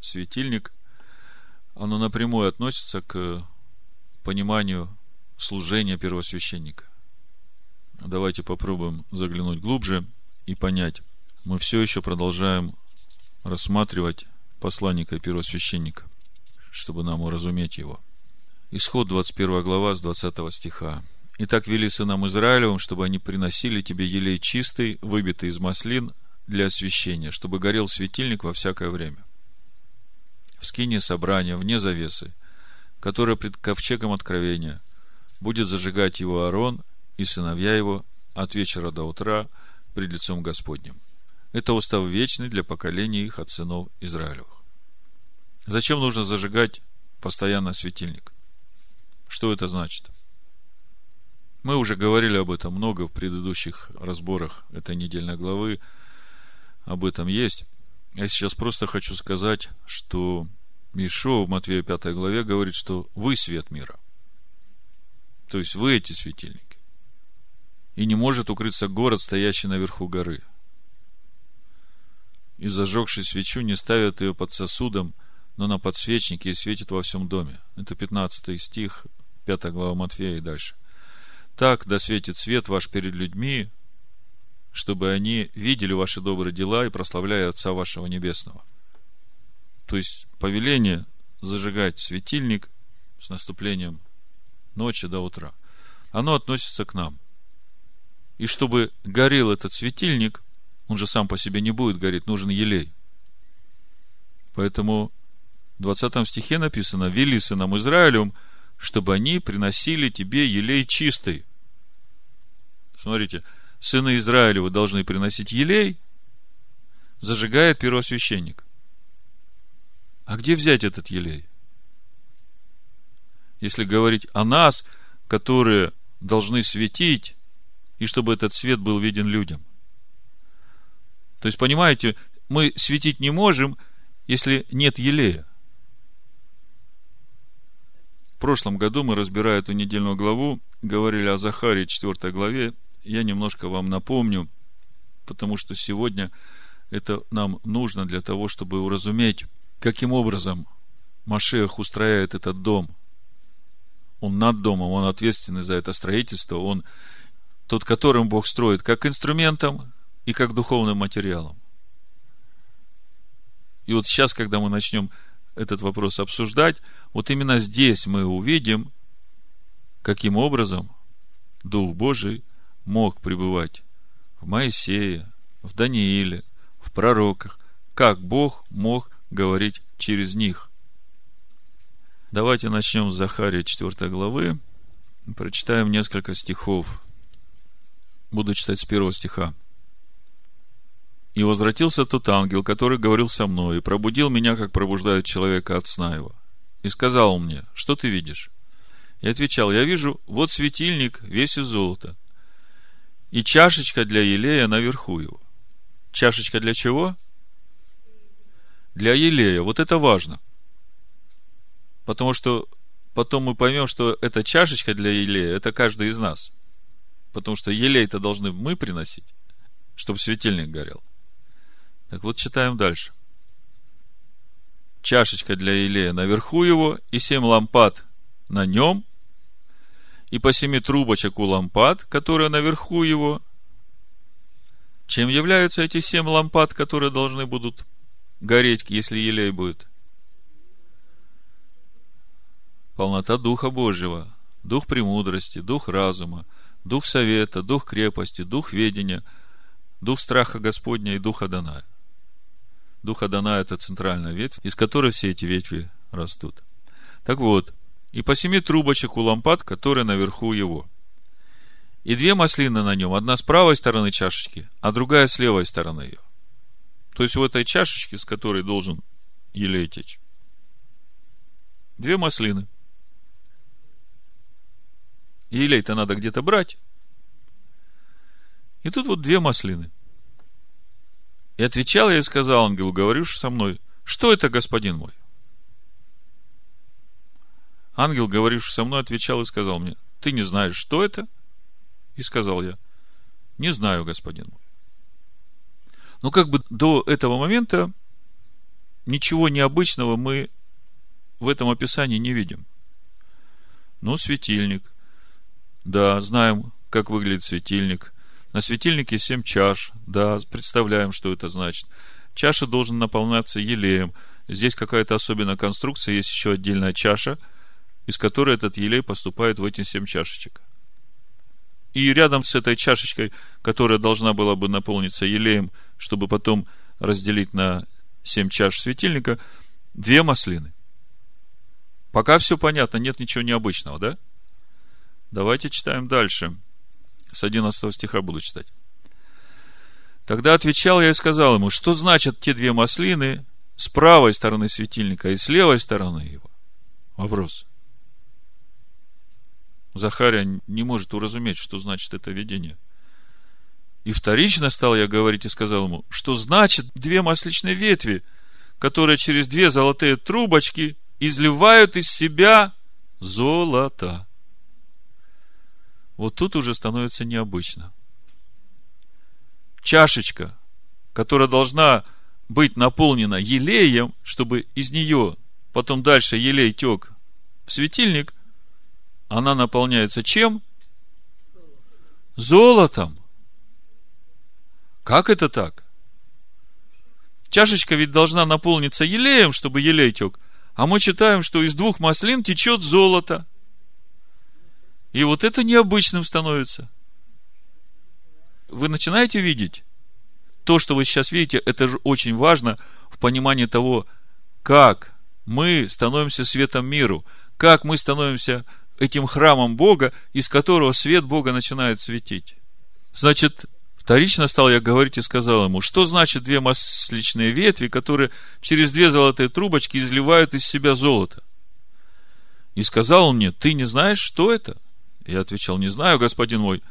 светильник, оно напрямую относится к пониманию служения первосвященника. Давайте попробуем заглянуть глубже и понять. Мы все еще продолжаем рассматривать посланника и первосвященника, чтобы нам уразуметь его. Исход 21 глава с 20 стиха. И так вели сынам Израилевым, чтобы они приносили тебе елей чистый, выбитый из маслин, для освящения, чтобы горел светильник во всякое время. В скине собрания, вне завесы, которое пред ковчегом откровения, будет зажигать его Аарон и сыновья его от вечера до утра пред лицом Господним. Это устав вечный для поколения их от сынов Израилевых. Зачем нужно зажигать постоянно светильник? Что это значит? Мы уже говорили об этом много в предыдущих разборах этой недельной главы. Об этом есть. Я сейчас просто хочу сказать, что Ишо в Матвея 5 главе говорит, что вы свет мира. То есть вы эти светильники. И не может укрыться город, стоящий наверху горы. И зажегший свечу не ставят ее под сосудом, но на подсвечнике и светит во всем доме. Это 15 стих, 5 глава Матвея и дальше. Так да светит свет ваш перед людьми, чтобы они видели ваши добрые дела и прославляя Отца вашего Небесного. То есть, повеление зажигать светильник с наступлением ночи до утра, оно относится к нам. И чтобы горел этот светильник, он же сам по себе не будет гореть, нужен елей. Поэтому в 20 стихе написано, «Вели сынам Израилем, чтобы они приносили тебе елей чистый, Смотрите, сыны Израилева должны приносить елей, зажигает первосвященник. А где взять этот елей? Если говорить о нас, которые должны светить, и чтобы этот свет был виден людям. То есть, понимаете, мы светить не можем, если нет елея. прошлом году мы, разбирая эту недельную главу, говорили о Захаре 4 главе. Я немножко вам напомню, потому что сегодня это нам нужно для того, чтобы уразуметь, каким образом Машех устрояет этот дом. Он над домом, он ответственный за это строительство, он тот, которым Бог строит, как инструментом и как духовным материалом. И вот сейчас, когда мы начнем этот вопрос обсуждать, вот именно здесь мы увидим, каким образом Дух Божий мог пребывать в Моисее, в Данииле, в пророках, как Бог мог говорить через них. Давайте начнем с Захария 4 главы. Прочитаем несколько стихов. Буду читать с первого стиха. И возвратился тот ангел, который говорил со мной, и пробудил меня, как пробуждают человека от сна его. И сказал мне, что ты видишь? И отвечал, я вижу, вот светильник весь из золота, и чашечка для елея наверху его. Чашечка для чего? Для елея. Вот это важно. Потому что потом мы поймем, что эта чашечка для елея, это каждый из нас. Потому что елей-то должны мы приносить, чтобы светильник горел. Так вот, читаем дальше. Чашечка для Илея наверху его, и семь лампад на нем, и по семи трубочек у лампад, которые наверху его. Чем являются эти семь лампад, которые должны будут гореть, если елей будет? Полнота Духа Божьего, Дух премудрости, Дух разума, Дух совета, Дух крепости, Дух ведения, Дух страха Господня и Духа Даная. Духа Дана – это центральная ветвь, из которой все эти ветви растут. Так вот, и по семи трубочек у лампад, которые наверху его. И две маслины на нем, одна с правой стороны чашечки, а другая с левой стороны ее. То есть в этой чашечке, с которой должен елей течь, две маслины. елей-то надо где-то брать. И тут вот две маслины – и отвечал я и сказал ангелу, говоришь со мной, что это, господин мой? Ангел, говоривший со мной, отвечал и сказал мне, ты не знаешь, что это? И сказал я, не знаю, господин мой. Но как бы до этого момента ничего необычного мы в этом описании не видим. Ну, светильник. Да, знаем, как выглядит светильник. На светильнике семь чаш. Да, представляем, что это значит. Чаша должен наполняться елеем. Здесь какая-то особенная конструкция, есть еще отдельная чаша, из которой этот елей поступает в эти семь чашечек. И рядом с этой чашечкой, которая должна была бы наполниться елеем, чтобы потом разделить на семь чаш светильника, две маслины. Пока все понятно, нет ничего необычного, да? Давайте читаем дальше. С 11 стиха буду читать. Тогда отвечал я и сказал ему, что значат те две маслины с правой стороны светильника и с левой стороны его? Вопрос. Захария не может уразуметь, что значит это видение. И вторично стал я говорить и сказал ему, что значит две масличные ветви, которые через две золотые трубочки изливают из себя золото вот тут уже становится необычно. Чашечка, которая должна быть наполнена елеем, чтобы из нее потом дальше елей тек в светильник, она наполняется чем? Золотом. Как это так? Чашечка ведь должна наполниться елеем, чтобы елей тек. А мы читаем, что из двух маслин течет золото. И вот это необычным становится. Вы начинаете видеть? То, что вы сейчас видите, это же очень важно в понимании того, как мы становимся светом миру, как мы становимся этим храмом Бога, из которого свет Бога начинает светить. Значит, вторично стал я говорить и сказал ему, что значит две масличные ветви, которые через две золотые трубочки изливают из себя золото. И сказал он мне, ты не знаешь, что это? Я отвечал, не знаю, господин мой.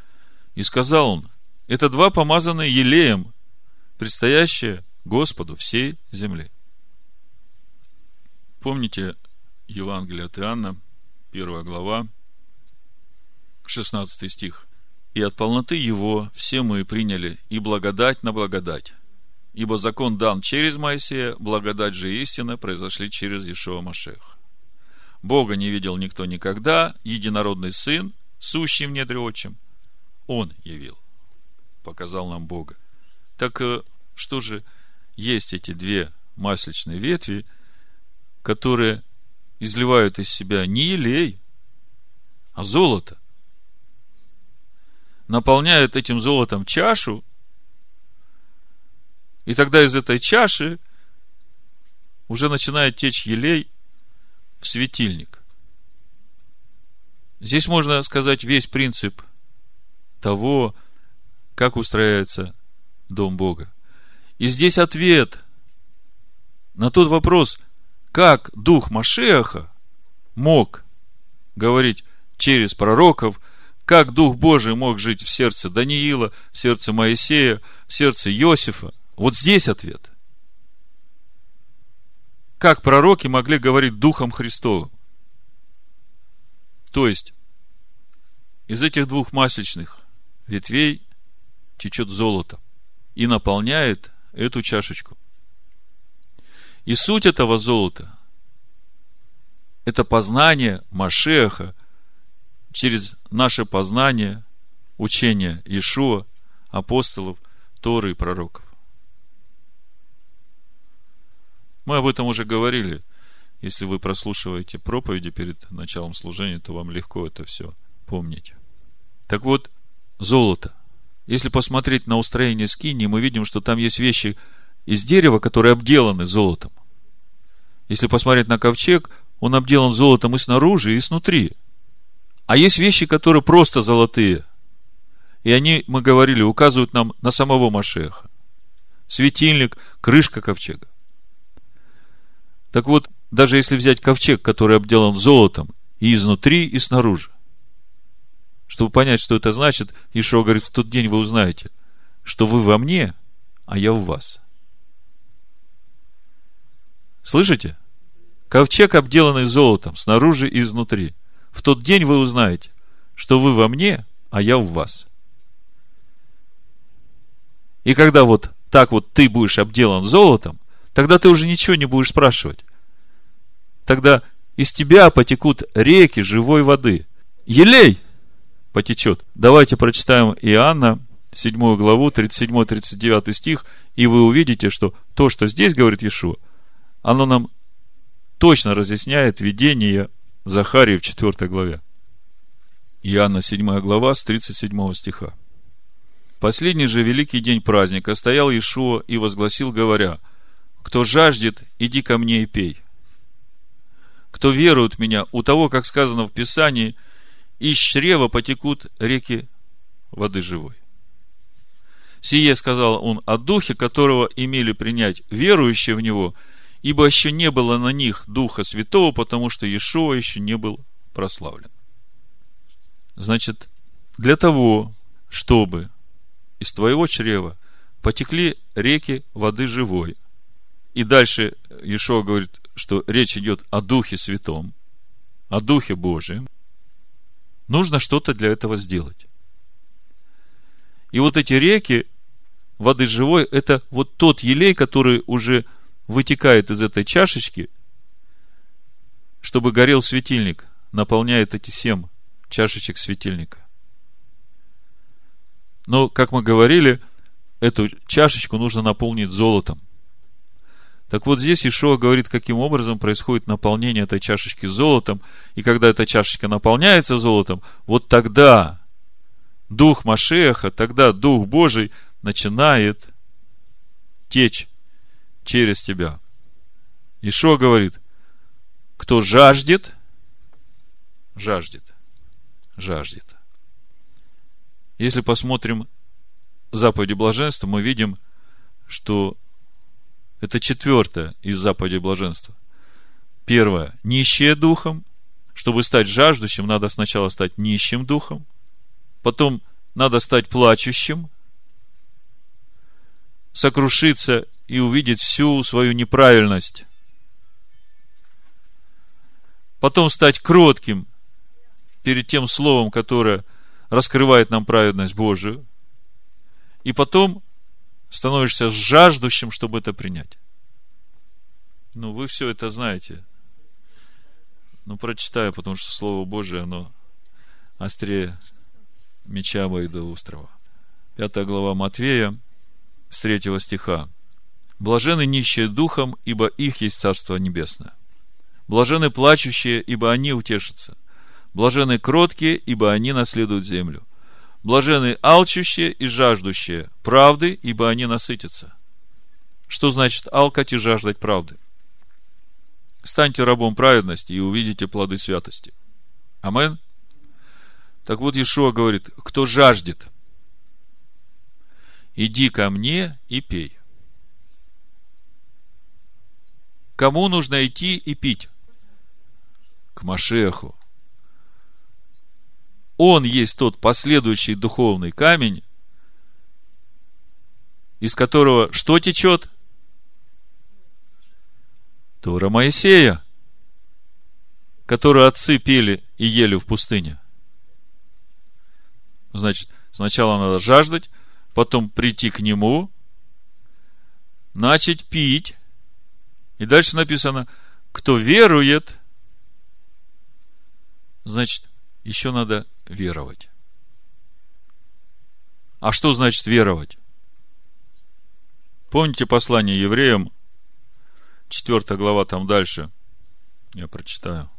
И сказал он, это два помазанные елеем, предстоящие Господу всей земли. Помните Евангелие от Иоанна, первая глава, 16 стих. «И от полноты его все мы приняли, и благодать на благодать. Ибо закон дан через Моисея, благодать же и истина произошли через Ишуа Машеха. Бога не видел никто никогда, единородный Сын, сущий в недре отчим, Он явил, показал нам Бога. Так э, что же есть эти две масличные ветви, которые изливают из себя не елей, а золото. Наполняют этим золотом чашу, и тогда из этой чаши уже начинает течь елей в светильник. Здесь можно сказать весь принцип того, как устраивается дом Бога. И здесь ответ на тот вопрос, как дух Машеха мог говорить через пророков, как Дух Божий мог жить в сердце Даниила, в сердце Моисея, в сердце Иосифа. Вот здесь ответ. Как пророки могли говорить Духом Христовым? То есть, из этих двух масечных ветвей течет золото и наполняет эту чашечку. И суть этого золота – это познание Машеха через наше познание учения Ишуа, апостолов, Торы и пророков. Мы об этом уже говорили. Если вы прослушиваете проповеди перед началом служения, то вам легко это все помнить. Так вот, золото. Если посмотреть на устроение скини, мы видим, что там есть вещи из дерева, которые обделаны золотом. Если посмотреть на ковчег, он обделан золотом и снаружи, и снутри. А есть вещи, которые просто золотые. И они, мы говорили, указывают нам на самого Машеха. Светильник, крышка ковчега. Так вот, даже если взять ковчег, который обделан золотом и изнутри, и снаружи, чтобы понять, что это значит, Ишуа говорит, в тот день вы узнаете, что вы во мне, а я в вас. Слышите? Ковчег, обделанный золотом, снаружи и изнутри. В тот день вы узнаете, что вы во мне, а я в вас. И когда вот так вот ты будешь обделан золотом, тогда ты уже ничего не будешь спрашивать. Тогда из тебя потекут реки живой воды. Елей потечет. Давайте прочитаем Иоанна, 7 главу, 37-39 стих, и вы увидите, что то, что здесь говорит Иешуа, оно нам точно разъясняет видение Захарии в 4 главе. Иоанна 7 глава с 37 стиха. Последний же великий день праздника стоял Иешуа и возгласил, говоря, «Кто жаждет, иди ко мне и пей. Кто верует в меня, у того, как сказано в Писании, из чрева потекут реки воды живой». Сие сказал он о духе, которого имели принять верующие в него – ибо еще не было на них Духа Святого, потому что Иешуа еще не был прославлен. Значит, для того, чтобы из твоего чрева потекли реки воды живой, и дальше Иешуа говорит, что речь идет о Духе Святом, о Духе Божьем, нужно что-то для этого сделать. И вот эти реки воды живой, это вот тот елей, который уже вытекает из этой чашечки, чтобы горел светильник, наполняет эти семь чашечек светильника. Но, как мы говорили, эту чашечку нужно наполнить золотом. Так вот здесь Ишуа говорит, каким образом происходит наполнение этой чашечки золотом. И когда эта чашечка наполняется золотом, вот тогда Дух Машеха, тогда Дух Божий начинает течь через тебя. Ишо говорит, кто жаждет, жаждет, жаждет. Если посмотрим заповеди блаженства, мы видим, что это четвертое из заповедей блаженства. Первое. Нищие духом. Чтобы стать жаждущим, надо сначала стать нищим духом. Потом надо стать плачущим. Сокрушиться и увидеть всю свою неправильность. Потом стать кротким перед тем словом, которое раскрывает нам праведность Божию, и потом становишься жаждущим, чтобы это принять. Ну, вы все это знаете. Ну, прочитаю, потому что Слово Божие, оно острее меча острова. Пятая глава Матвея, с третьего стиха. Блажены нищие духом, ибо их есть Царство Небесное. Блажены плачущие, ибо они утешатся. Блажены кроткие, ибо они наследуют землю. Блажены алчущие и жаждущие правды, ибо они насытятся. Что значит алкать и жаждать правды? Станьте рабом праведности и увидите плоды святости. Амен. Так вот, Иешуа говорит, кто жаждет, иди ко мне и пей. Кому нужно идти и пить? К Машеху. Он есть тот последующий духовный камень, из которого что течет? Тора Моисея, которую отцы пели и ели в пустыне. Значит, сначала надо жаждать, потом прийти к нему, начать пить, и дальше написано, кто верует, значит, еще надо веровать. А что значит веровать? Помните послание евреям, 4 глава там дальше, я прочитаю,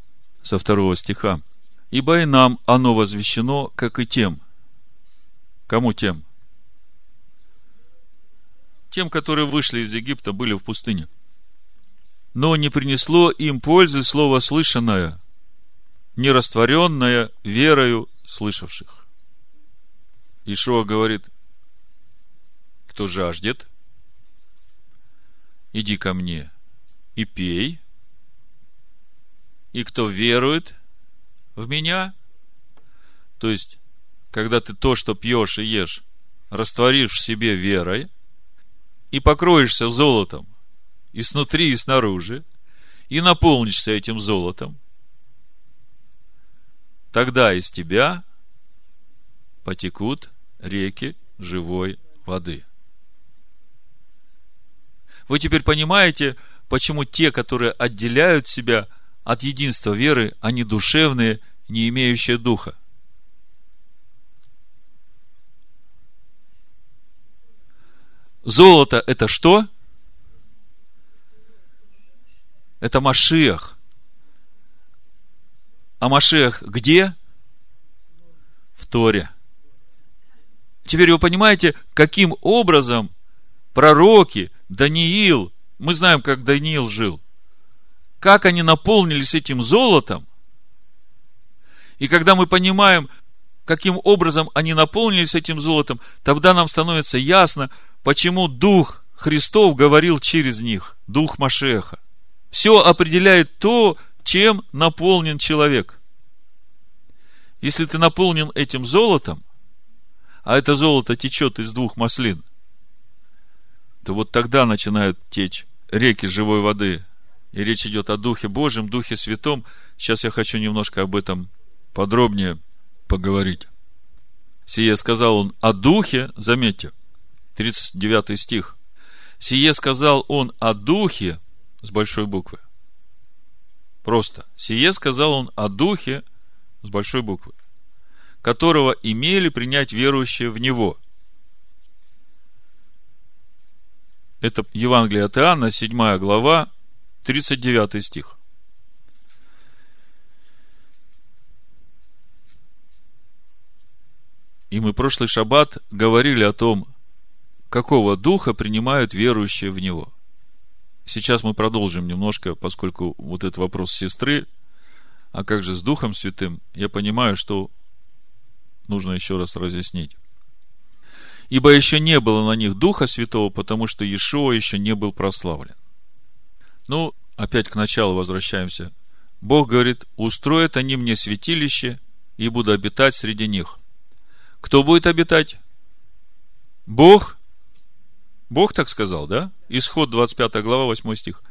со второго стиха. Ибо и нам оно возвещено, как и тем. Кому тем? Тем, которые вышли из Египта, были в пустыне – но не принесло им пользы слово слышанное, нерастворенное верою слышавших. Ишуа говорит, кто жаждет, иди ко мне и пей, и кто верует в меня, то есть, когда ты то, что пьешь и ешь, растворишь в себе верой и покроешься золотом, и снутри, и снаружи, и наполнишься этим золотом, тогда из тебя потекут реки живой воды. Вы теперь понимаете, почему те, которые отделяют себя от единства веры, они душевные, не имеющие духа. Золото – это что? – это Машиах. А Машиах где? В Торе. Теперь вы понимаете, каким образом пророки, Даниил, мы знаем, как Даниил жил, как они наполнились этим золотом, и когда мы понимаем, каким образом они наполнились этим золотом, тогда нам становится ясно, почему Дух Христов говорил через них, Дух Машеха – все определяет то, чем наполнен человек. Если ты наполнен этим золотом, а это золото течет из двух маслин, то вот тогда начинают течь реки живой воды. И речь идет о Духе Божьем, Духе Святом. Сейчас я хочу немножко об этом подробнее поговорить. Сие сказал он о Духе, заметьте, 39 стих. Сие сказал он о Духе, с большой буквы. Просто. Сие сказал он о Духе с большой буквы, которого имели принять верующие в Него. Это Евангелие от Иоанна, 7 глава, 39 стих. И мы прошлый шаббат говорили о том, какого духа принимают верующие в Него – Сейчас мы продолжим немножко, поскольку вот этот вопрос сестры, а как же с Духом Святым, я понимаю, что нужно еще раз разъяснить. Ибо еще не было на них Духа Святого, потому что Иешуа еще не был прославлен. Ну, опять к началу возвращаемся. Бог говорит, устроят они мне святилище, и буду обитать среди них. Кто будет обитать? Бог Бог так сказал, да? Исход 25 глава, 8 стих.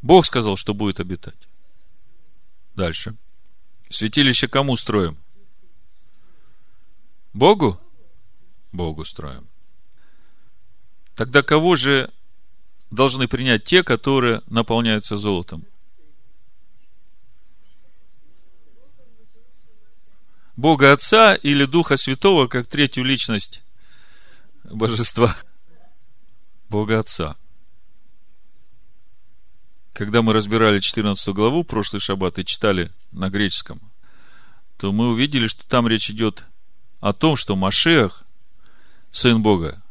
Бог сказал, что будет обитать. Дальше. Святилище кому строим? Богу? Богу строим. Тогда кого же должны принять те, которые наполняются золотом? Бога Отца или Духа Святого, как третью личность божества? Бога Отца. Когда мы разбирали 14 главу прошлый шаббат и читали на греческом, то мы увидели, что там речь идет о том, что Машех, Сын Бога,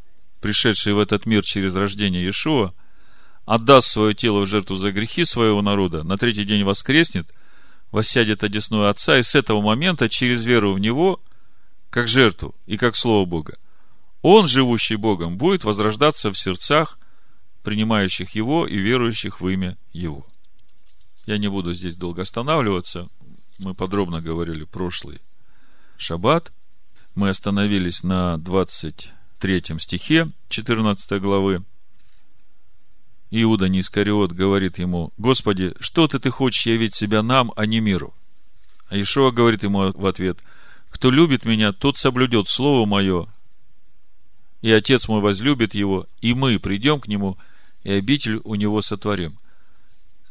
пришедший в этот мир через рождение Иешуа, отдаст свое тело в жертву за грехи своего народа, на третий день воскреснет, воссядет одесную Отца, и с этого момента, через веру в Него, как жертву и как Слово Бога, Он, живущий Богом, будет возрождаться в сердцах, принимающих Его и верующих в имя Его. Я не буду здесь долго останавливаться. Мы подробно говорили прошлый шаббат. Мы остановились на 20 третьем стихе 14 главы. Иуда Нискариот говорит ему, Господи, что ты, ты хочешь явить себя нам, а не миру? А Ишуа говорит ему в ответ, кто любит меня, тот соблюдет слово мое, и Отец мой возлюбит его, и мы придем к нему, и обитель у него сотворим.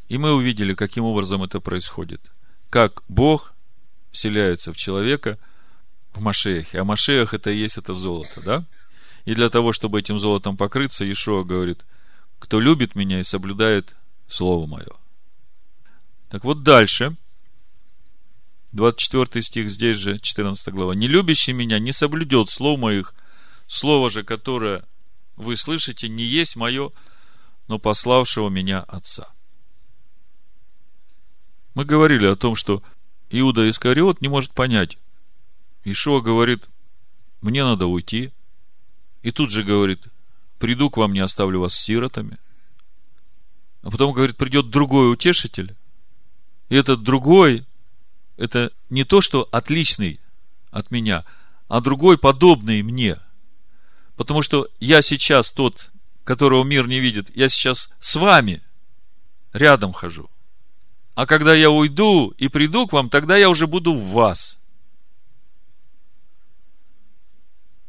И мы увидели, каким образом это происходит. Как Бог вселяется в человека в Машеях. А Машеях это и есть это золото, да? И для того, чтобы этим золотом покрыться, Ишуа говорит, кто любит меня и соблюдает Слово Мое. Так вот дальше, 24 стих здесь же, 14 глава. Не любящий меня не соблюдет слов моих, слово же, которое вы слышите, не есть мое, но пославшего меня Отца. Мы говорили о том, что Иуда Искариот не может понять. Ишуа говорит, мне надо уйти, и тут же говорит, приду к вам, не оставлю вас сиротами. А потом говорит, придет другой утешитель. И этот другой, это не то, что отличный от меня, а другой подобный мне. Потому что я сейчас тот, которого мир не видит, я сейчас с вами рядом хожу. А когда я уйду и приду к вам, тогда я уже буду в вас –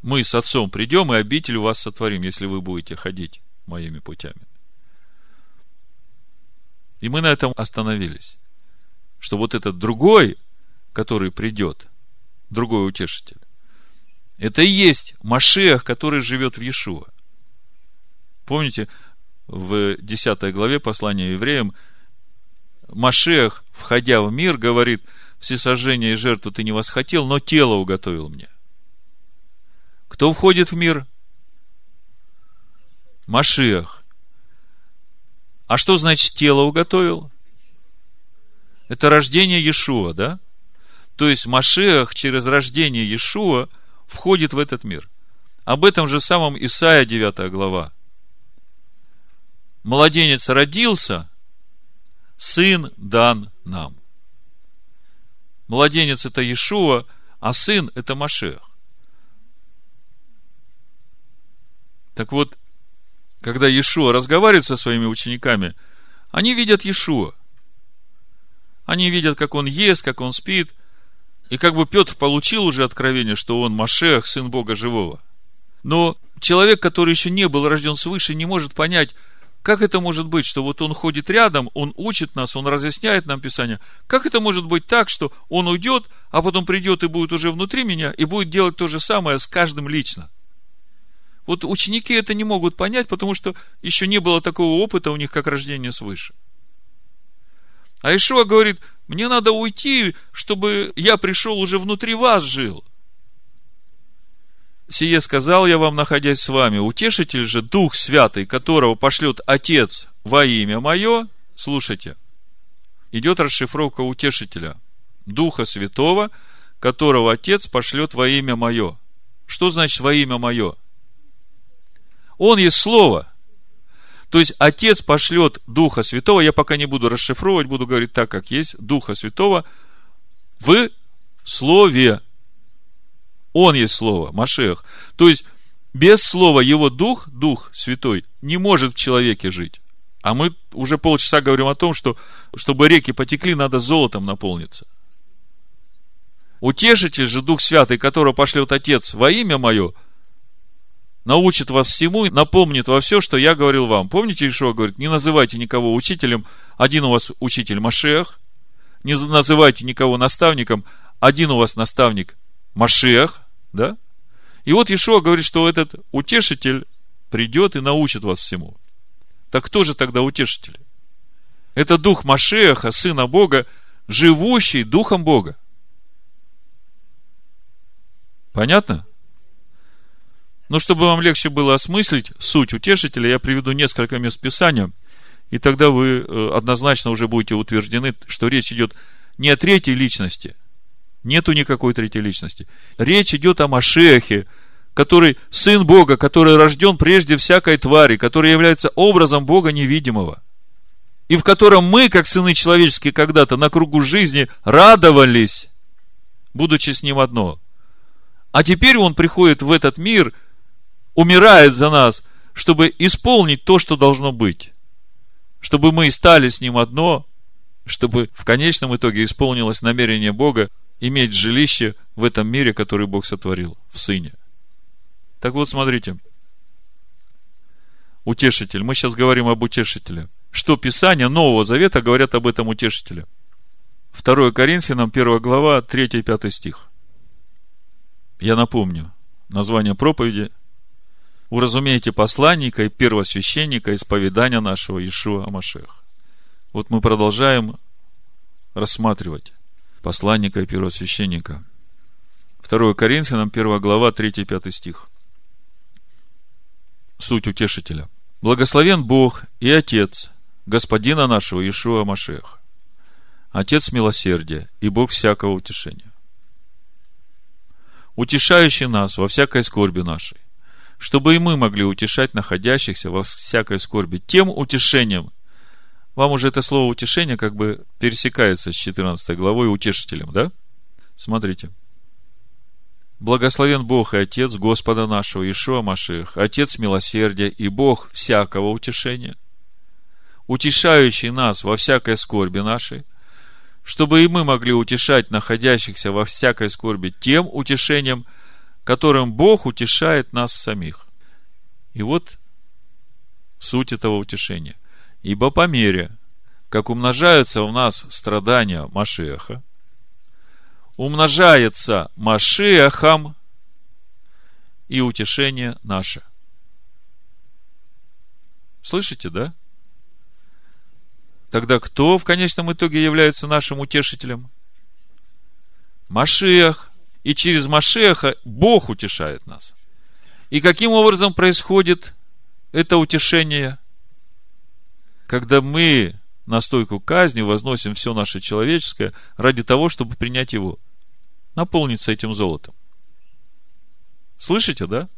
мы с отцом придем и обитель вас сотворим, если вы будете ходить моими путями. И мы на этом остановились. Что вот этот другой, который придет, другой утешитель, это и есть Машех, который живет в Иешуа. Помните, в 10 главе послания евреям Машех, входя в мир, говорит, всесожжение и жертву ты не восхотел, но тело уготовил мне. Кто входит в мир? Машиах. А что значит тело уготовил? Это рождение Иешуа, да? То есть Машиах через рождение Иешуа входит в этот мир. Об этом же самом Исаия 9 глава. Младенец родился, сын дан нам. Младенец это Иешуа, а сын это Машех. Так вот, когда Иешуа разговаривает со своими учениками, они видят Иешуа. Они видят, как он ест, как он спит. И как бы Петр получил уже откровение, что он Машех, сын Бога живого. Но человек, который еще не был рожден свыше, не может понять, как это может быть, что вот он ходит рядом, он учит нас, он разъясняет нам Писание. Как это может быть так, что он уйдет, а потом придет и будет уже внутри меня, и будет делать то же самое с каждым лично? Вот ученики это не могут понять, потому что еще не было такого опыта у них, как рождение свыше. А Ишуа говорит, мне надо уйти, чтобы я пришел уже внутри вас жил. Сие сказал я вам, находясь с вами. Утешитель же, Дух Святый, которого пошлет Отец во имя Мое, слушайте, идет расшифровка утешителя. Духа Святого, которого Отец пошлет во имя Мое. Что значит во имя Мое? Он есть Слово. То есть Отец пошлет Духа Святого, я пока не буду расшифровывать, буду говорить так, как есть, Духа Святого в Слове. Он есть Слово, Машех. То есть, без Слова Его Дух, Дух Святой, не может в человеке жить. А мы уже полчаса говорим о том, что чтобы реки потекли, надо золотом наполниться. Утешитель же Дух Святый, которого пошлет Отец во имя Мое, научит вас всему, напомнит во все, что я говорил вам. Помните, Ишуа говорит, не называйте никого учителем, один у вас учитель Машех, не называйте никого наставником, один у вас наставник Машех, да? И вот Ишуа говорит, что этот утешитель придет и научит вас всему. Так кто же тогда утешитель? Это дух Машеха, сына Бога, живущий духом Бога. Понятно? Но чтобы вам легче было осмыслить суть утешителя, я приведу несколько мест Писания, и тогда вы э, однозначно уже будете утверждены, что речь идет не о третьей личности. Нету никакой третьей личности. Речь идет о Машехе, который сын Бога, который рожден прежде всякой твари, который является образом Бога невидимого. И в котором мы, как сыны человеческие, когда-то на кругу жизни радовались, будучи с ним одно. А теперь он приходит в этот мир – умирает за нас, чтобы исполнить то, что должно быть. Чтобы мы стали с Ним одно, чтобы в конечном итоге исполнилось намерение Бога иметь жилище в этом мире, который Бог сотворил, в Сыне. Так вот, смотрите. Утешитель. Мы сейчас говорим об утешителе. Что Писание Нового Завета говорят об этом утешителе? 2 Коринфянам, 1 глава, 3 и 5 стих. Я напомню. Название проповеди уразумеете посланника и первосвященника исповедания нашего Ишуа Амашех. Вот мы продолжаем рассматривать посланника и первосвященника. 2 Коринфянам, 1 глава, 3-5 стих. Суть утешителя. Благословен Бог и Отец Господина нашего Ишуа Машех, Отец милосердия и Бог всякого утешения, утешающий нас во всякой скорби нашей, чтобы и мы могли утешать находящихся во всякой скорби тем утешением. Вам уже это слово утешение как бы пересекается с 14 главой утешителем, да? Смотрите. Благословен Бог и Отец Господа нашего Ишуа Маших, Отец милосердия и Бог всякого утешения, утешающий нас во всякой скорби нашей, чтобы и мы могли утешать находящихся во всякой скорби тем утешением, которым Бог утешает нас самих. И вот суть этого утешения. Ибо по мере, как умножаются у нас страдания Машеха, умножается Машехом и утешение наше. Слышите, да? Тогда кто в конечном итоге является нашим утешителем? Машех – и через Машеха Бог утешает нас. И каким образом происходит это утешение? Когда мы на стойку казни возносим все наше человеческое ради того, чтобы принять его, наполниться этим золотом. Слышите, да?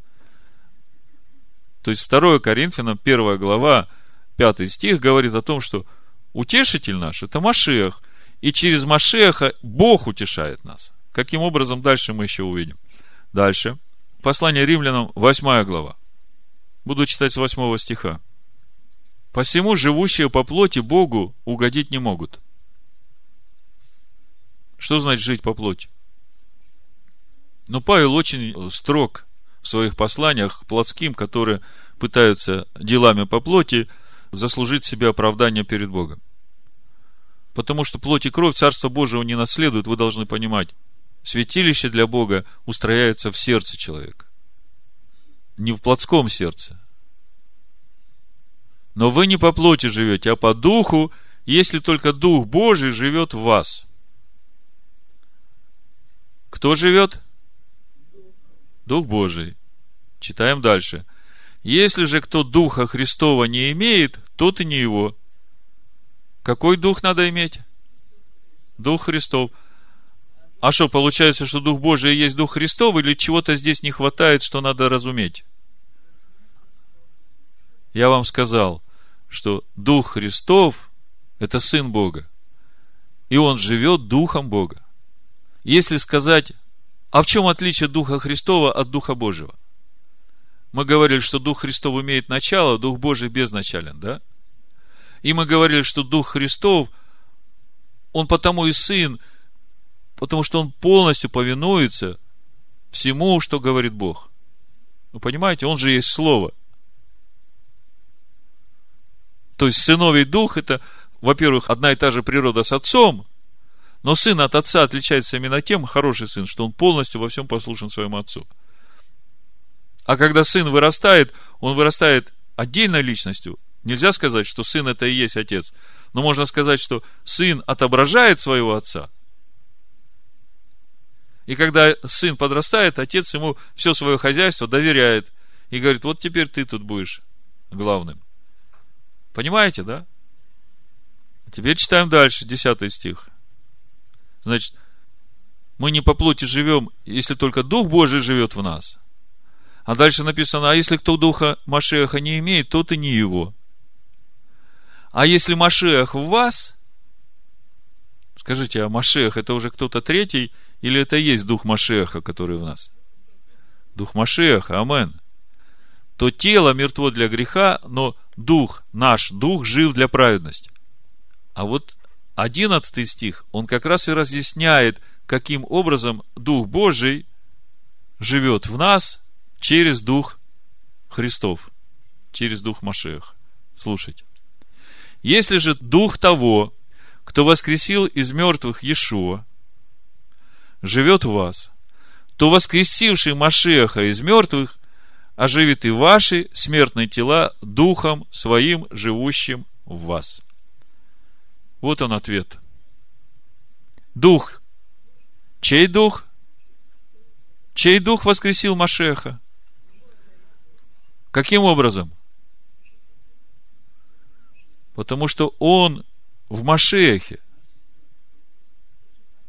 То есть 2 Коринфянам, 1 глава, 5 стих говорит о том, что утешитель наш – это Машех, и через Машеха Бог утешает нас. Каким образом, дальше мы еще увидим. Дальше. Послание римлянам, 8 глава. Буду читать с 8 стиха. Посему живущие по плоти Богу угодить не могут. Что значит жить по плоти? Ну, Павел очень строг в своих посланиях к плотским, которые пытаются делами по плоти заслужить себе оправдание перед Богом. Потому что плоть и кровь Царства Божьего не наследуют, вы должны понимать. Святилище для Бога устрояется в сердце человека. Не в плотском сердце. Но вы не по плоти живете, а по духу, если только Дух Божий живет в вас. Кто живет? Дух Божий. Читаем дальше. Если же кто Духа Христова не имеет, тот и не его. Какой дух надо иметь? Дух Христов – а что, получается, что Дух Божий есть Дух Христов, или чего-то здесь не хватает, что надо разуметь? Я вам сказал, что Дух Христов – это Сын Бога. И Он живет Духом Бога. Если сказать, а в чем отличие Духа Христова от Духа Божьего? Мы говорили, что Дух Христов имеет начало, Дух Божий безначален, да? И мы говорили, что Дух Христов, Он потому и Сын – Потому что он полностью повинуется всему, что говорит Бог. Вы понимаете, он же есть Слово. То есть сыновий дух это, во-первых, одна и та же природа с отцом, но сын от отца отличается именно тем, хороший сын, что он полностью во всем послушен своему отцу. А когда сын вырастает, он вырастает отдельной личностью. Нельзя сказать, что сын это и есть отец. Но можно сказать, что сын отображает своего отца. И когда сын подрастает, отец ему все свое хозяйство доверяет. И говорит, вот теперь ты тут будешь главным. Понимаете, да? Теперь читаем дальше, 10 стих. Значит, мы не по плоти живем, если только Дух Божий живет в нас. А дальше написано, а если кто Духа Машеха не имеет, тот и не его. А если Машех в вас, скажите, а Машех это уже кто-то третий, или это и есть Дух Машеха, который в нас? Дух Машеха, амен. То тело мертво для греха, но дух, наш дух жив для праведности. А вот одиннадцатый стих, он как раз и разъясняет, каким образом Дух Божий живет в нас через Дух Христов, через Дух Машех. Слушайте. Если же Дух того, кто воскресил из мертвых Иешуа, живет в вас, то воскресивший Машеха из мертвых оживит и ваши смертные тела духом своим, живущим в вас. Вот он ответ. Дух. Чей дух? Чей дух воскресил Машеха? Каким образом? Потому что он в Машехе.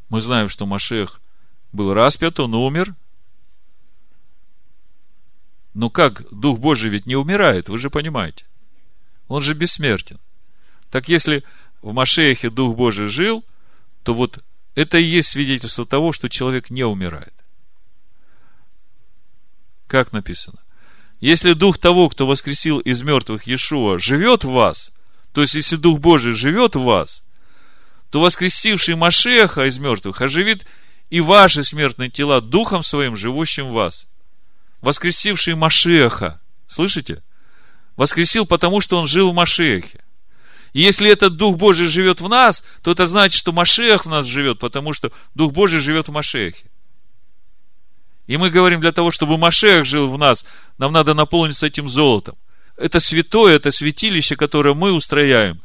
Мы знаем, что Машех был распят, он умер – ну как, Дух Божий ведь не умирает, вы же понимаете. Он же бессмертен. Так если в Машеяхе Дух Божий жил, то вот это и есть свидетельство того, что человек не умирает. Как написано? Если Дух того, кто воскресил из мертвых Иешуа, живет в вас, то есть если Дух Божий живет в вас, то воскресивший Машеха из мертвых оживит и ваши смертные тела Духом Своим, живущим в вас воскресивший Машеха. Слышите? Воскресил, потому что он жил в Машехе. И если этот Дух Божий живет в нас, то это значит, что Машех в нас живет, потому что Дух Божий живет в Машехе. И мы говорим, для того, чтобы Машех жил в нас, нам надо наполниться этим золотом. Это святое, это святилище, которое мы устрояем,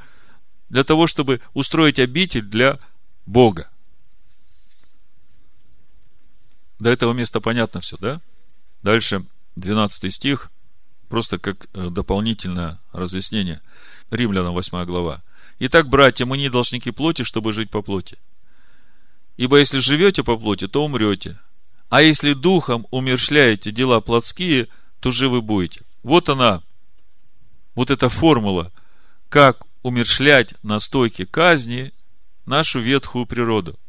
для того, чтобы устроить обитель для Бога. До этого места понятно все, да? Дальше, 12 стих, просто как э, дополнительное разъяснение. Римлянам 8 глава. Итак, братья, мы не должники плоти, чтобы жить по плоти. Ибо если живете по плоти, то умрете. А если духом умершляете дела плотские, то живы будете. Вот она, вот эта формула, как умершлять на стойке казни нашу ветхую природу.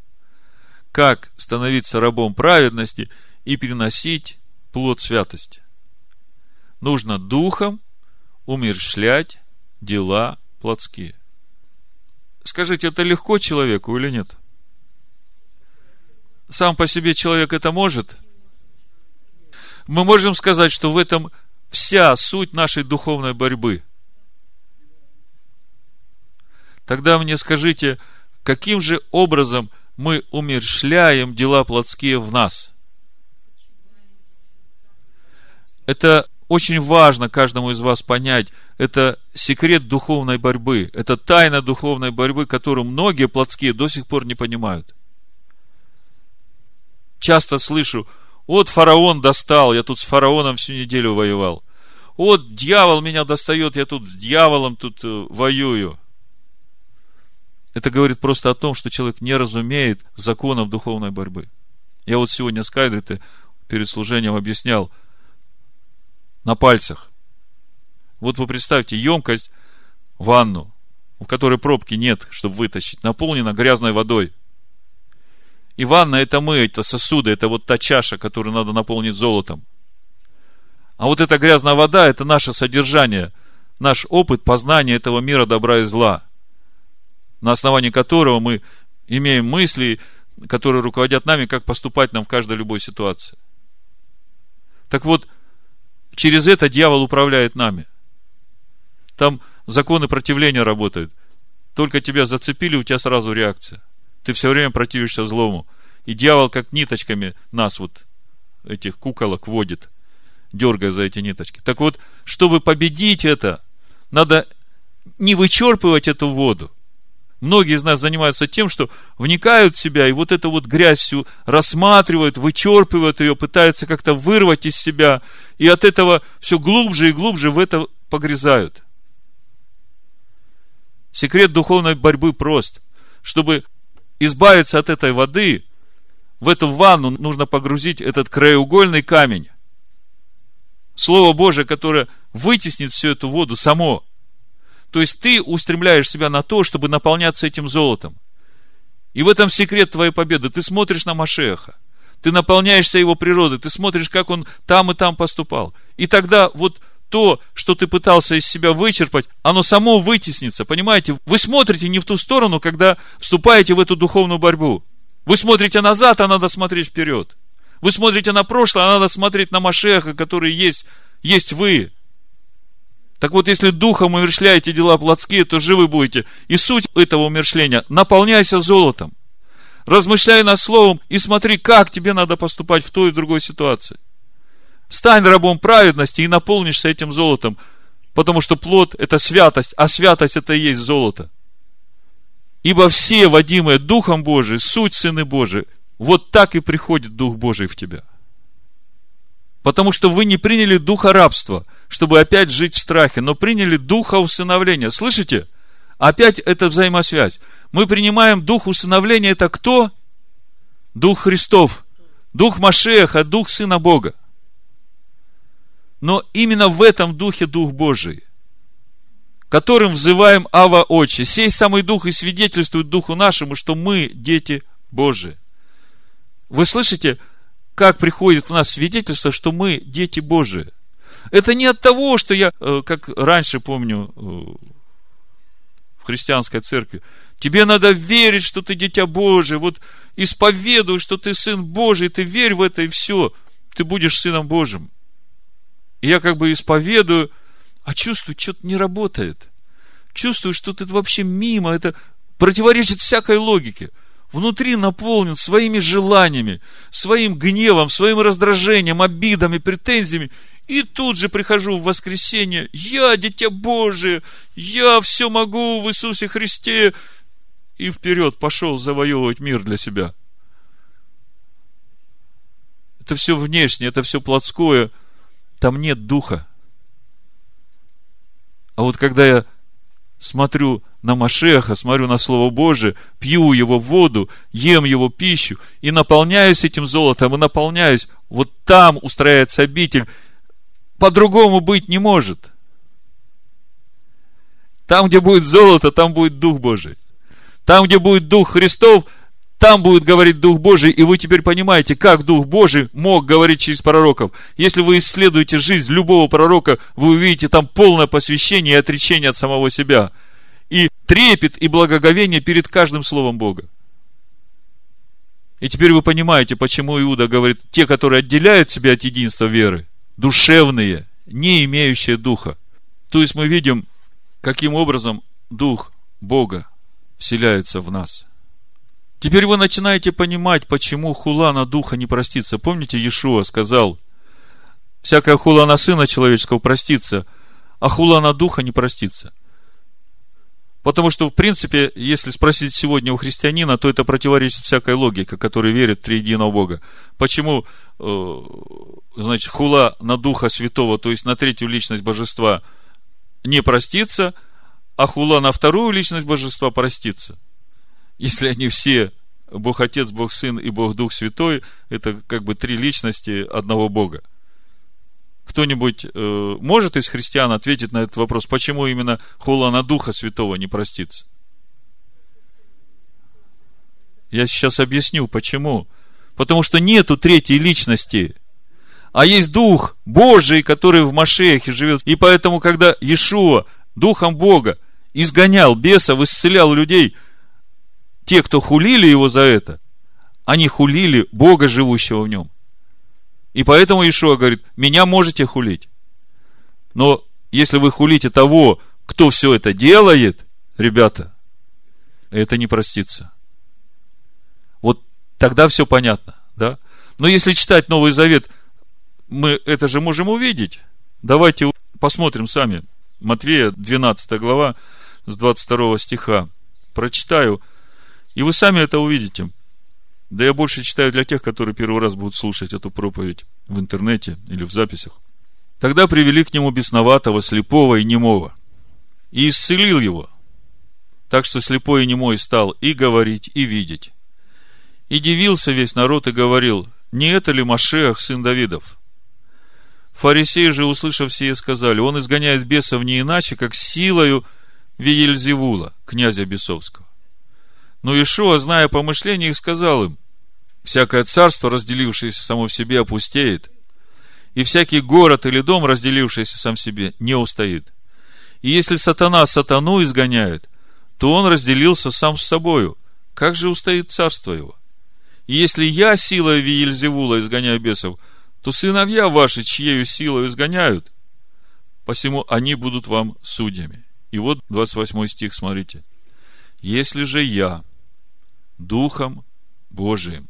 Как становиться рабом праведности и переносить плод святости. Нужно духом умершлять дела плотские. Скажите, это легко человеку или нет? Сам по себе человек это может? Мы можем сказать, что в этом вся суть нашей духовной борьбы. Тогда мне скажите, каким же образом мы умершляем дела плотские в нас – Это очень важно каждому из вас понять. Это секрет духовной борьбы. Это тайна духовной борьбы, которую многие плотские до сих пор не понимают. Часто слышу, вот фараон достал, я тут с фараоном всю неделю воевал. Вот дьявол меня достает, я тут с дьяволом тут э, воюю. Это говорит просто о том, что человек не разумеет законов духовной борьбы. Я вот сегодня с Кайдой перед служением объяснял – на пальцах. Вот вы представьте, емкость, ванну, в которой пробки нет, чтобы вытащить, наполнена грязной водой. И ванна это мы, это сосуды, это вот та чаша, которую надо наполнить золотом. А вот эта грязная вода, это наше содержание, наш опыт познания этого мира добра и зла, на основании которого мы имеем мысли, которые руководят нами, как поступать нам в каждой любой ситуации. Так вот, через это дьявол управляет нами. Там законы противления работают. Только тебя зацепили, у тебя сразу реакция. Ты все время противишься злому. И дьявол как ниточками нас вот, этих куколок, водит, дергая за эти ниточки. Так вот, чтобы победить это, надо не вычерпывать эту воду. Многие из нас занимаются тем, что вникают в себя и вот эту вот грязь всю рассматривают, вычерпывают ее, пытаются как-то вырвать из себя, и от этого все глубже и глубже в это погрязают. Секрет духовной борьбы прост. Чтобы избавиться от этой воды, в эту ванну нужно погрузить этот краеугольный камень. Слово Божие, которое вытеснит всю эту воду само. То есть ты устремляешь себя на то, чтобы наполняться этим золотом. И в этом секрет твоей победы. Ты смотришь на Машеха. Ты наполняешься его природой. Ты смотришь, как он там и там поступал. И тогда вот то, что ты пытался из себя вычерпать, оно само вытеснится. Понимаете? Вы смотрите не в ту сторону, когда вступаете в эту духовную борьбу. Вы смотрите назад, а надо смотреть вперед. Вы смотрите на прошлое, а надо смотреть на Машеха, который есть, есть вы. Так вот, если духом умершляете дела плотские, то живы будете. И суть этого умершления – наполняйся золотом. Размышляй над словом и смотри, как тебе надо поступать в той и другой ситуации. Стань рабом праведности и наполнишься этим золотом, потому что плод – это святость, а святость – это и есть золото. Ибо все, водимые Духом Божиим, суть Сыны Божии, вот так и приходит Дух Божий в тебя. Потому что вы не приняли духа рабства, чтобы опять жить в страхе, но приняли духа усыновления. Слышите? Опять это взаимосвязь. Мы принимаем дух усыновления, это кто? Дух Христов, дух Машеха, дух Сына Бога. Но именно в этом духе Дух Божий – которым взываем Ава Отче. Сей самый Дух и свидетельствует Духу нашему, что мы дети Божии. Вы слышите, как приходит в нас свидетельство, что мы дети Божии? Это не от того, что я, э, как раньше помню, э, в христианской церкви, тебе надо верить, что ты дитя Божие, вот исповедуй, что ты сын Божий, ты верь в это, и все, ты будешь сыном Божьим. И я как бы исповедую – а чувствую, что-то не работает. Чувствую, что это вообще мимо, это противоречит всякой логике. Внутри наполнен своими желаниями, своим гневом, своим раздражением, обидами, претензиями. И тут же прихожу в воскресенье, я дитя Божие, я все могу в Иисусе Христе. И вперед пошел завоевывать мир для себя. Это все внешнее, это все плотское. Там нет духа. А вот когда я смотрю на Машеха, смотрю на Слово Божие, пью его воду, ем его пищу и наполняюсь этим золотом, и наполняюсь, вот там устраивается обитель. По-другому быть не может. Там, где будет золото, там будет Дух Божий. Там, где будет Дух Христов, там будет говорить Дух Божий, и вы теперь понимаете, как Дух Божий мог говорить через пророков. Если вы исследуете жизнь любого пророка, вы увидите там полное посвящение и отречение от самого себя. Трепет и благоговение перед каждым словом Бога. И теперь вы понимаете, почему Иуда говорит, те, которые отделяют себя от единства веры, душевные, не имеющие духа. То есть мы видим, каким образом Дух Бога вселяется в нас – Теперь вы начинаете понимать, почему хула на духа не простится. Помните, Иешуа сказал, всякая хула на сына человеческого простится, а хула на духа не простится. Потому что, в принципе, если спросить сегодня у христианина, то это противоречит всякой логике, который верит в триединого Бога. Почему, э, значит, хула на Духа Святого, то есть на третью личность Божества, не простится, а хула на вторую личность Божества простится? если они все Бог Отец, Бог Сын и Бог Дух Святой, это как бы три личности одного Бога. Кто-нибудь э, может из христиан ответить на этот вопрос, почему именно хула на Духа Святого не простится? Я сейчас объясню, почему. Потому что нету третьей личности, а есть Дух Божий, который в Машехе живет. И поэтому, когда Иешуа Духом Бога изгонял бесов, исцелял людей – те, кто хулили его за это, они хулили Бога, живущего в нем. И поэтому Ишуа говорит, меня можете хулить. Но если вы хулите того, кто все это делает, ребята, это не простится. Вот тогда все понятно, да? Но если читать Новый Завет, мы это же можем увидеть. Давайте посмотрим сами. Матвея, 12 глава, с 22 стиха. Прочитаю, и вы сами это увидите. Да я больше читаю для тех, которые первый раз будут слушать эту проповедь в интернете или в записях. Тогда привели к нему бесноватого, слепого и немого. И исцелил его. Так что слепой и немой стал и говорить, и видеть. И дивился весь народ и говорил, не это ли Машех, сын Давидов? Фарисеи же, услышав сие, сказали, он изгоняет бесов не иначе, как силою Виельзевула, князя бесовского. Но Ишуа, зная помышления их, сказал им, всякое царство, разделившееся само в себе, опустеет, и всякий город или дом, разделившийся сам в себе, не устоит. И если сатана сатану изгоняет, то он разделился сам с собою. Как же устоит царство его? И если я силой Виельзевула изгоняю бесов, то сыновья ваши, чьею силой изгоняют, посему они будут вам судьями. И вот 28 стих, смотрите. Если же я Духом Божиим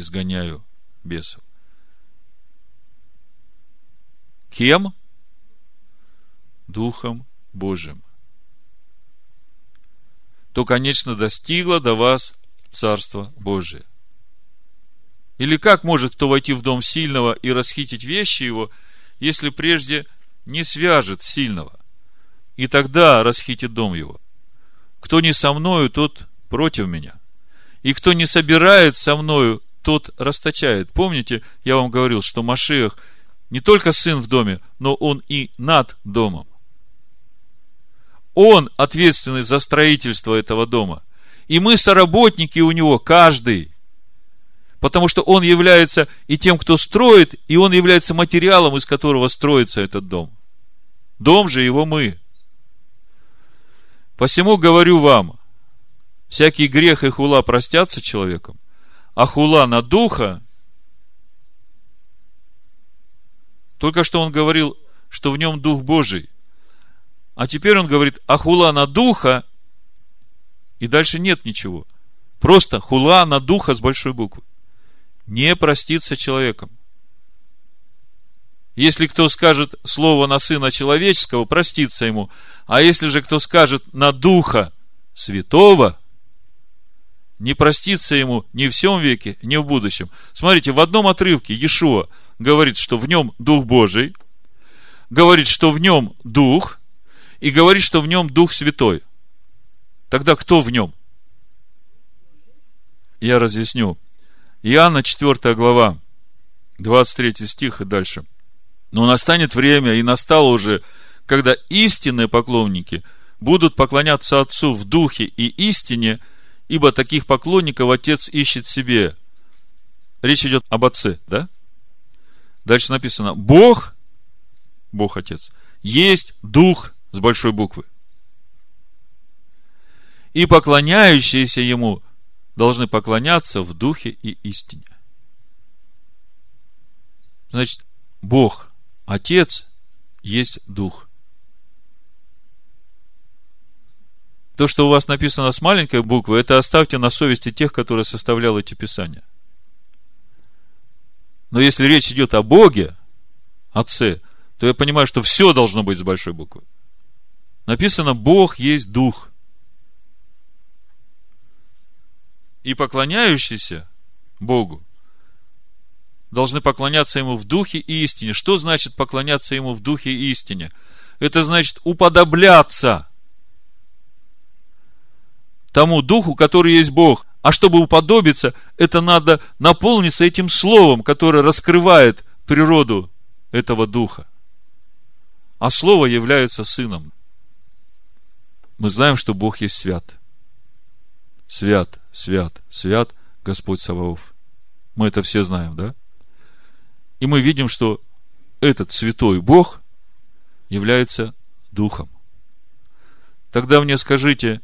изгоняю бесов. Кем? Духом Божиим. То, конечно, достигло до вас Царство Божие. Или как может кто войти в дом сильного и расхитить вещи его, если прежде не свяжет сильного? И тогда расхитит дом его. Кто не со мною, тот против меня. И кто не собирает со мною, тот расточает. Помните, я вам говорил, что Машиах не только сын в доме, но он и над домом. Он ответственный за строительство этого дома. И мы соработники у него, каждый потому что он является и тем, кто строит, и он является материалом, из которого строится этот дом. Дом же его мы. Посему говорю вам, всякий грех и хула простятся человеком, а хула на духа, только что он говорил, что в нем Дух Божий, а теперь он говорит, а хула на духа, и дальше нет ничего. Просто хула на духа с большой буквы не простится человеком. Если кто скажет слово на Сына Человеческого, простится ему. А если же кто скажет на Духа Святого, не простится ему ни в всем веке, ни в будущем. Смотрите, в одном отрывке Иешуа говорит, что в нем Дух Божий, говорит, что в нем Дух, и говорит, что в нем Дух Святой. Тогда кто в нем? Я разъясню. Иоанна 4 глава, 23 стих и дальше. Но настанет время, и настало уже, когда истинные поклонники будут поклоняться Отцу в духе и истине, ибо таких поклонников Отец ищет себе. Речь идет об Отце, да? Дальше написано, Бог, Бог Отец, есть Дух с большой буквы. И поклоняющиеся Ему должны поклоняться в духе и истине. Значит, Бог, Отец, есть Дух. То, что у вас написано с маленькой буквы, это оставьте на совести тех, которые составлял эти писания. Но если речь идет о Боге, Отце, то я понимаю, что все должно быть с большой буквы. Написано, Бог есть Дух. и поклоняющиеся Богу должны поклоняться Ему в духе и истине. Что значит поклоняться Ему в духе и истине? Это значит уподобляться тому духу, который есть Бог. А чтобы уподобиться, это надо наполниться этим словом, которое раскрывает природу этого духа. А слово является сыном. Мы знаем, что Бог есть свят. Свят свят, свят Господь Саваоф. Мы это все знаем, да? И мы видим, что этот святой Бог является Духом. Тогда мне скажите,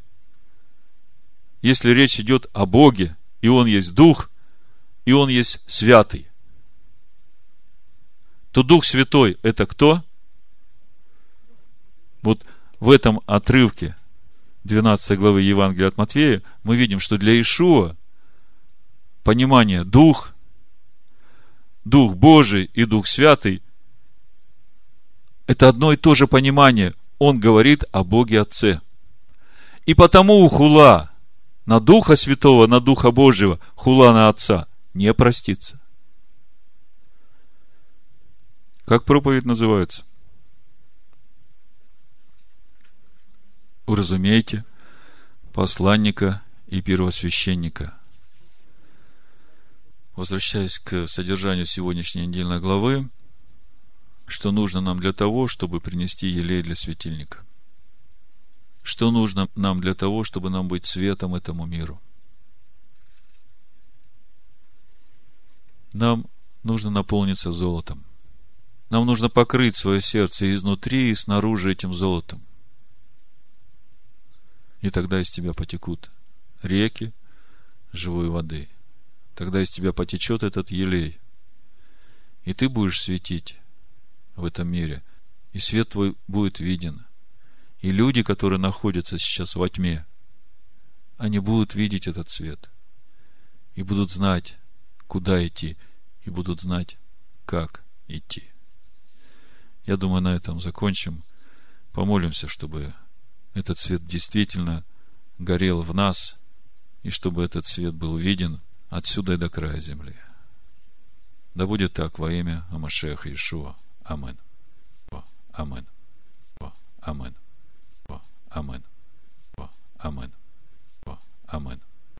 если речь идет о Боге, и Он есть Дух, и Он есть святый, то Дух Святой – это кто? Вот в этом отрывке 12 главы Евангелия от Матфея мы видим, что для Ишуа понимание Дух, Дух Божий и Дух Святый – это одно и то же понимание. Он говорит о Боге Отце. И потому у хула на Духа Святого, на Духа Божьего, хула на Отца не простится. Как проповедь называется? Уразумейте посланника и первосвященника. Возвращаясь к содержанию сегодняшней недельной главы, что нужно нам для того, чтобы принести елей для светильника? Что нужно нам для того, чтобы нам быть светом этому миру? Нам нужно наполниться золотом. Нам нужно покрыть свое сердце изнутри и снаружи этим золотом. И тогда из тебя потекут реки живой воды. Тогда из тебя потечет этот елей. И ты будешь светить в этом мире. И свет твой будет виден. И люди, которые находятся сейчас во тьме, они будут видеть этот свет. И будут знать, куда идти. И будут знать, как идти. Я думаю, на этом закончим. Помолимся, чтобы этот свет действительно горел в нас, и чтобы этот свет был виден отсюда и до края земли. Да будет так во имя Амашеха Ишуа. Амин. Амин. Амин. Амин. Амин. Амин.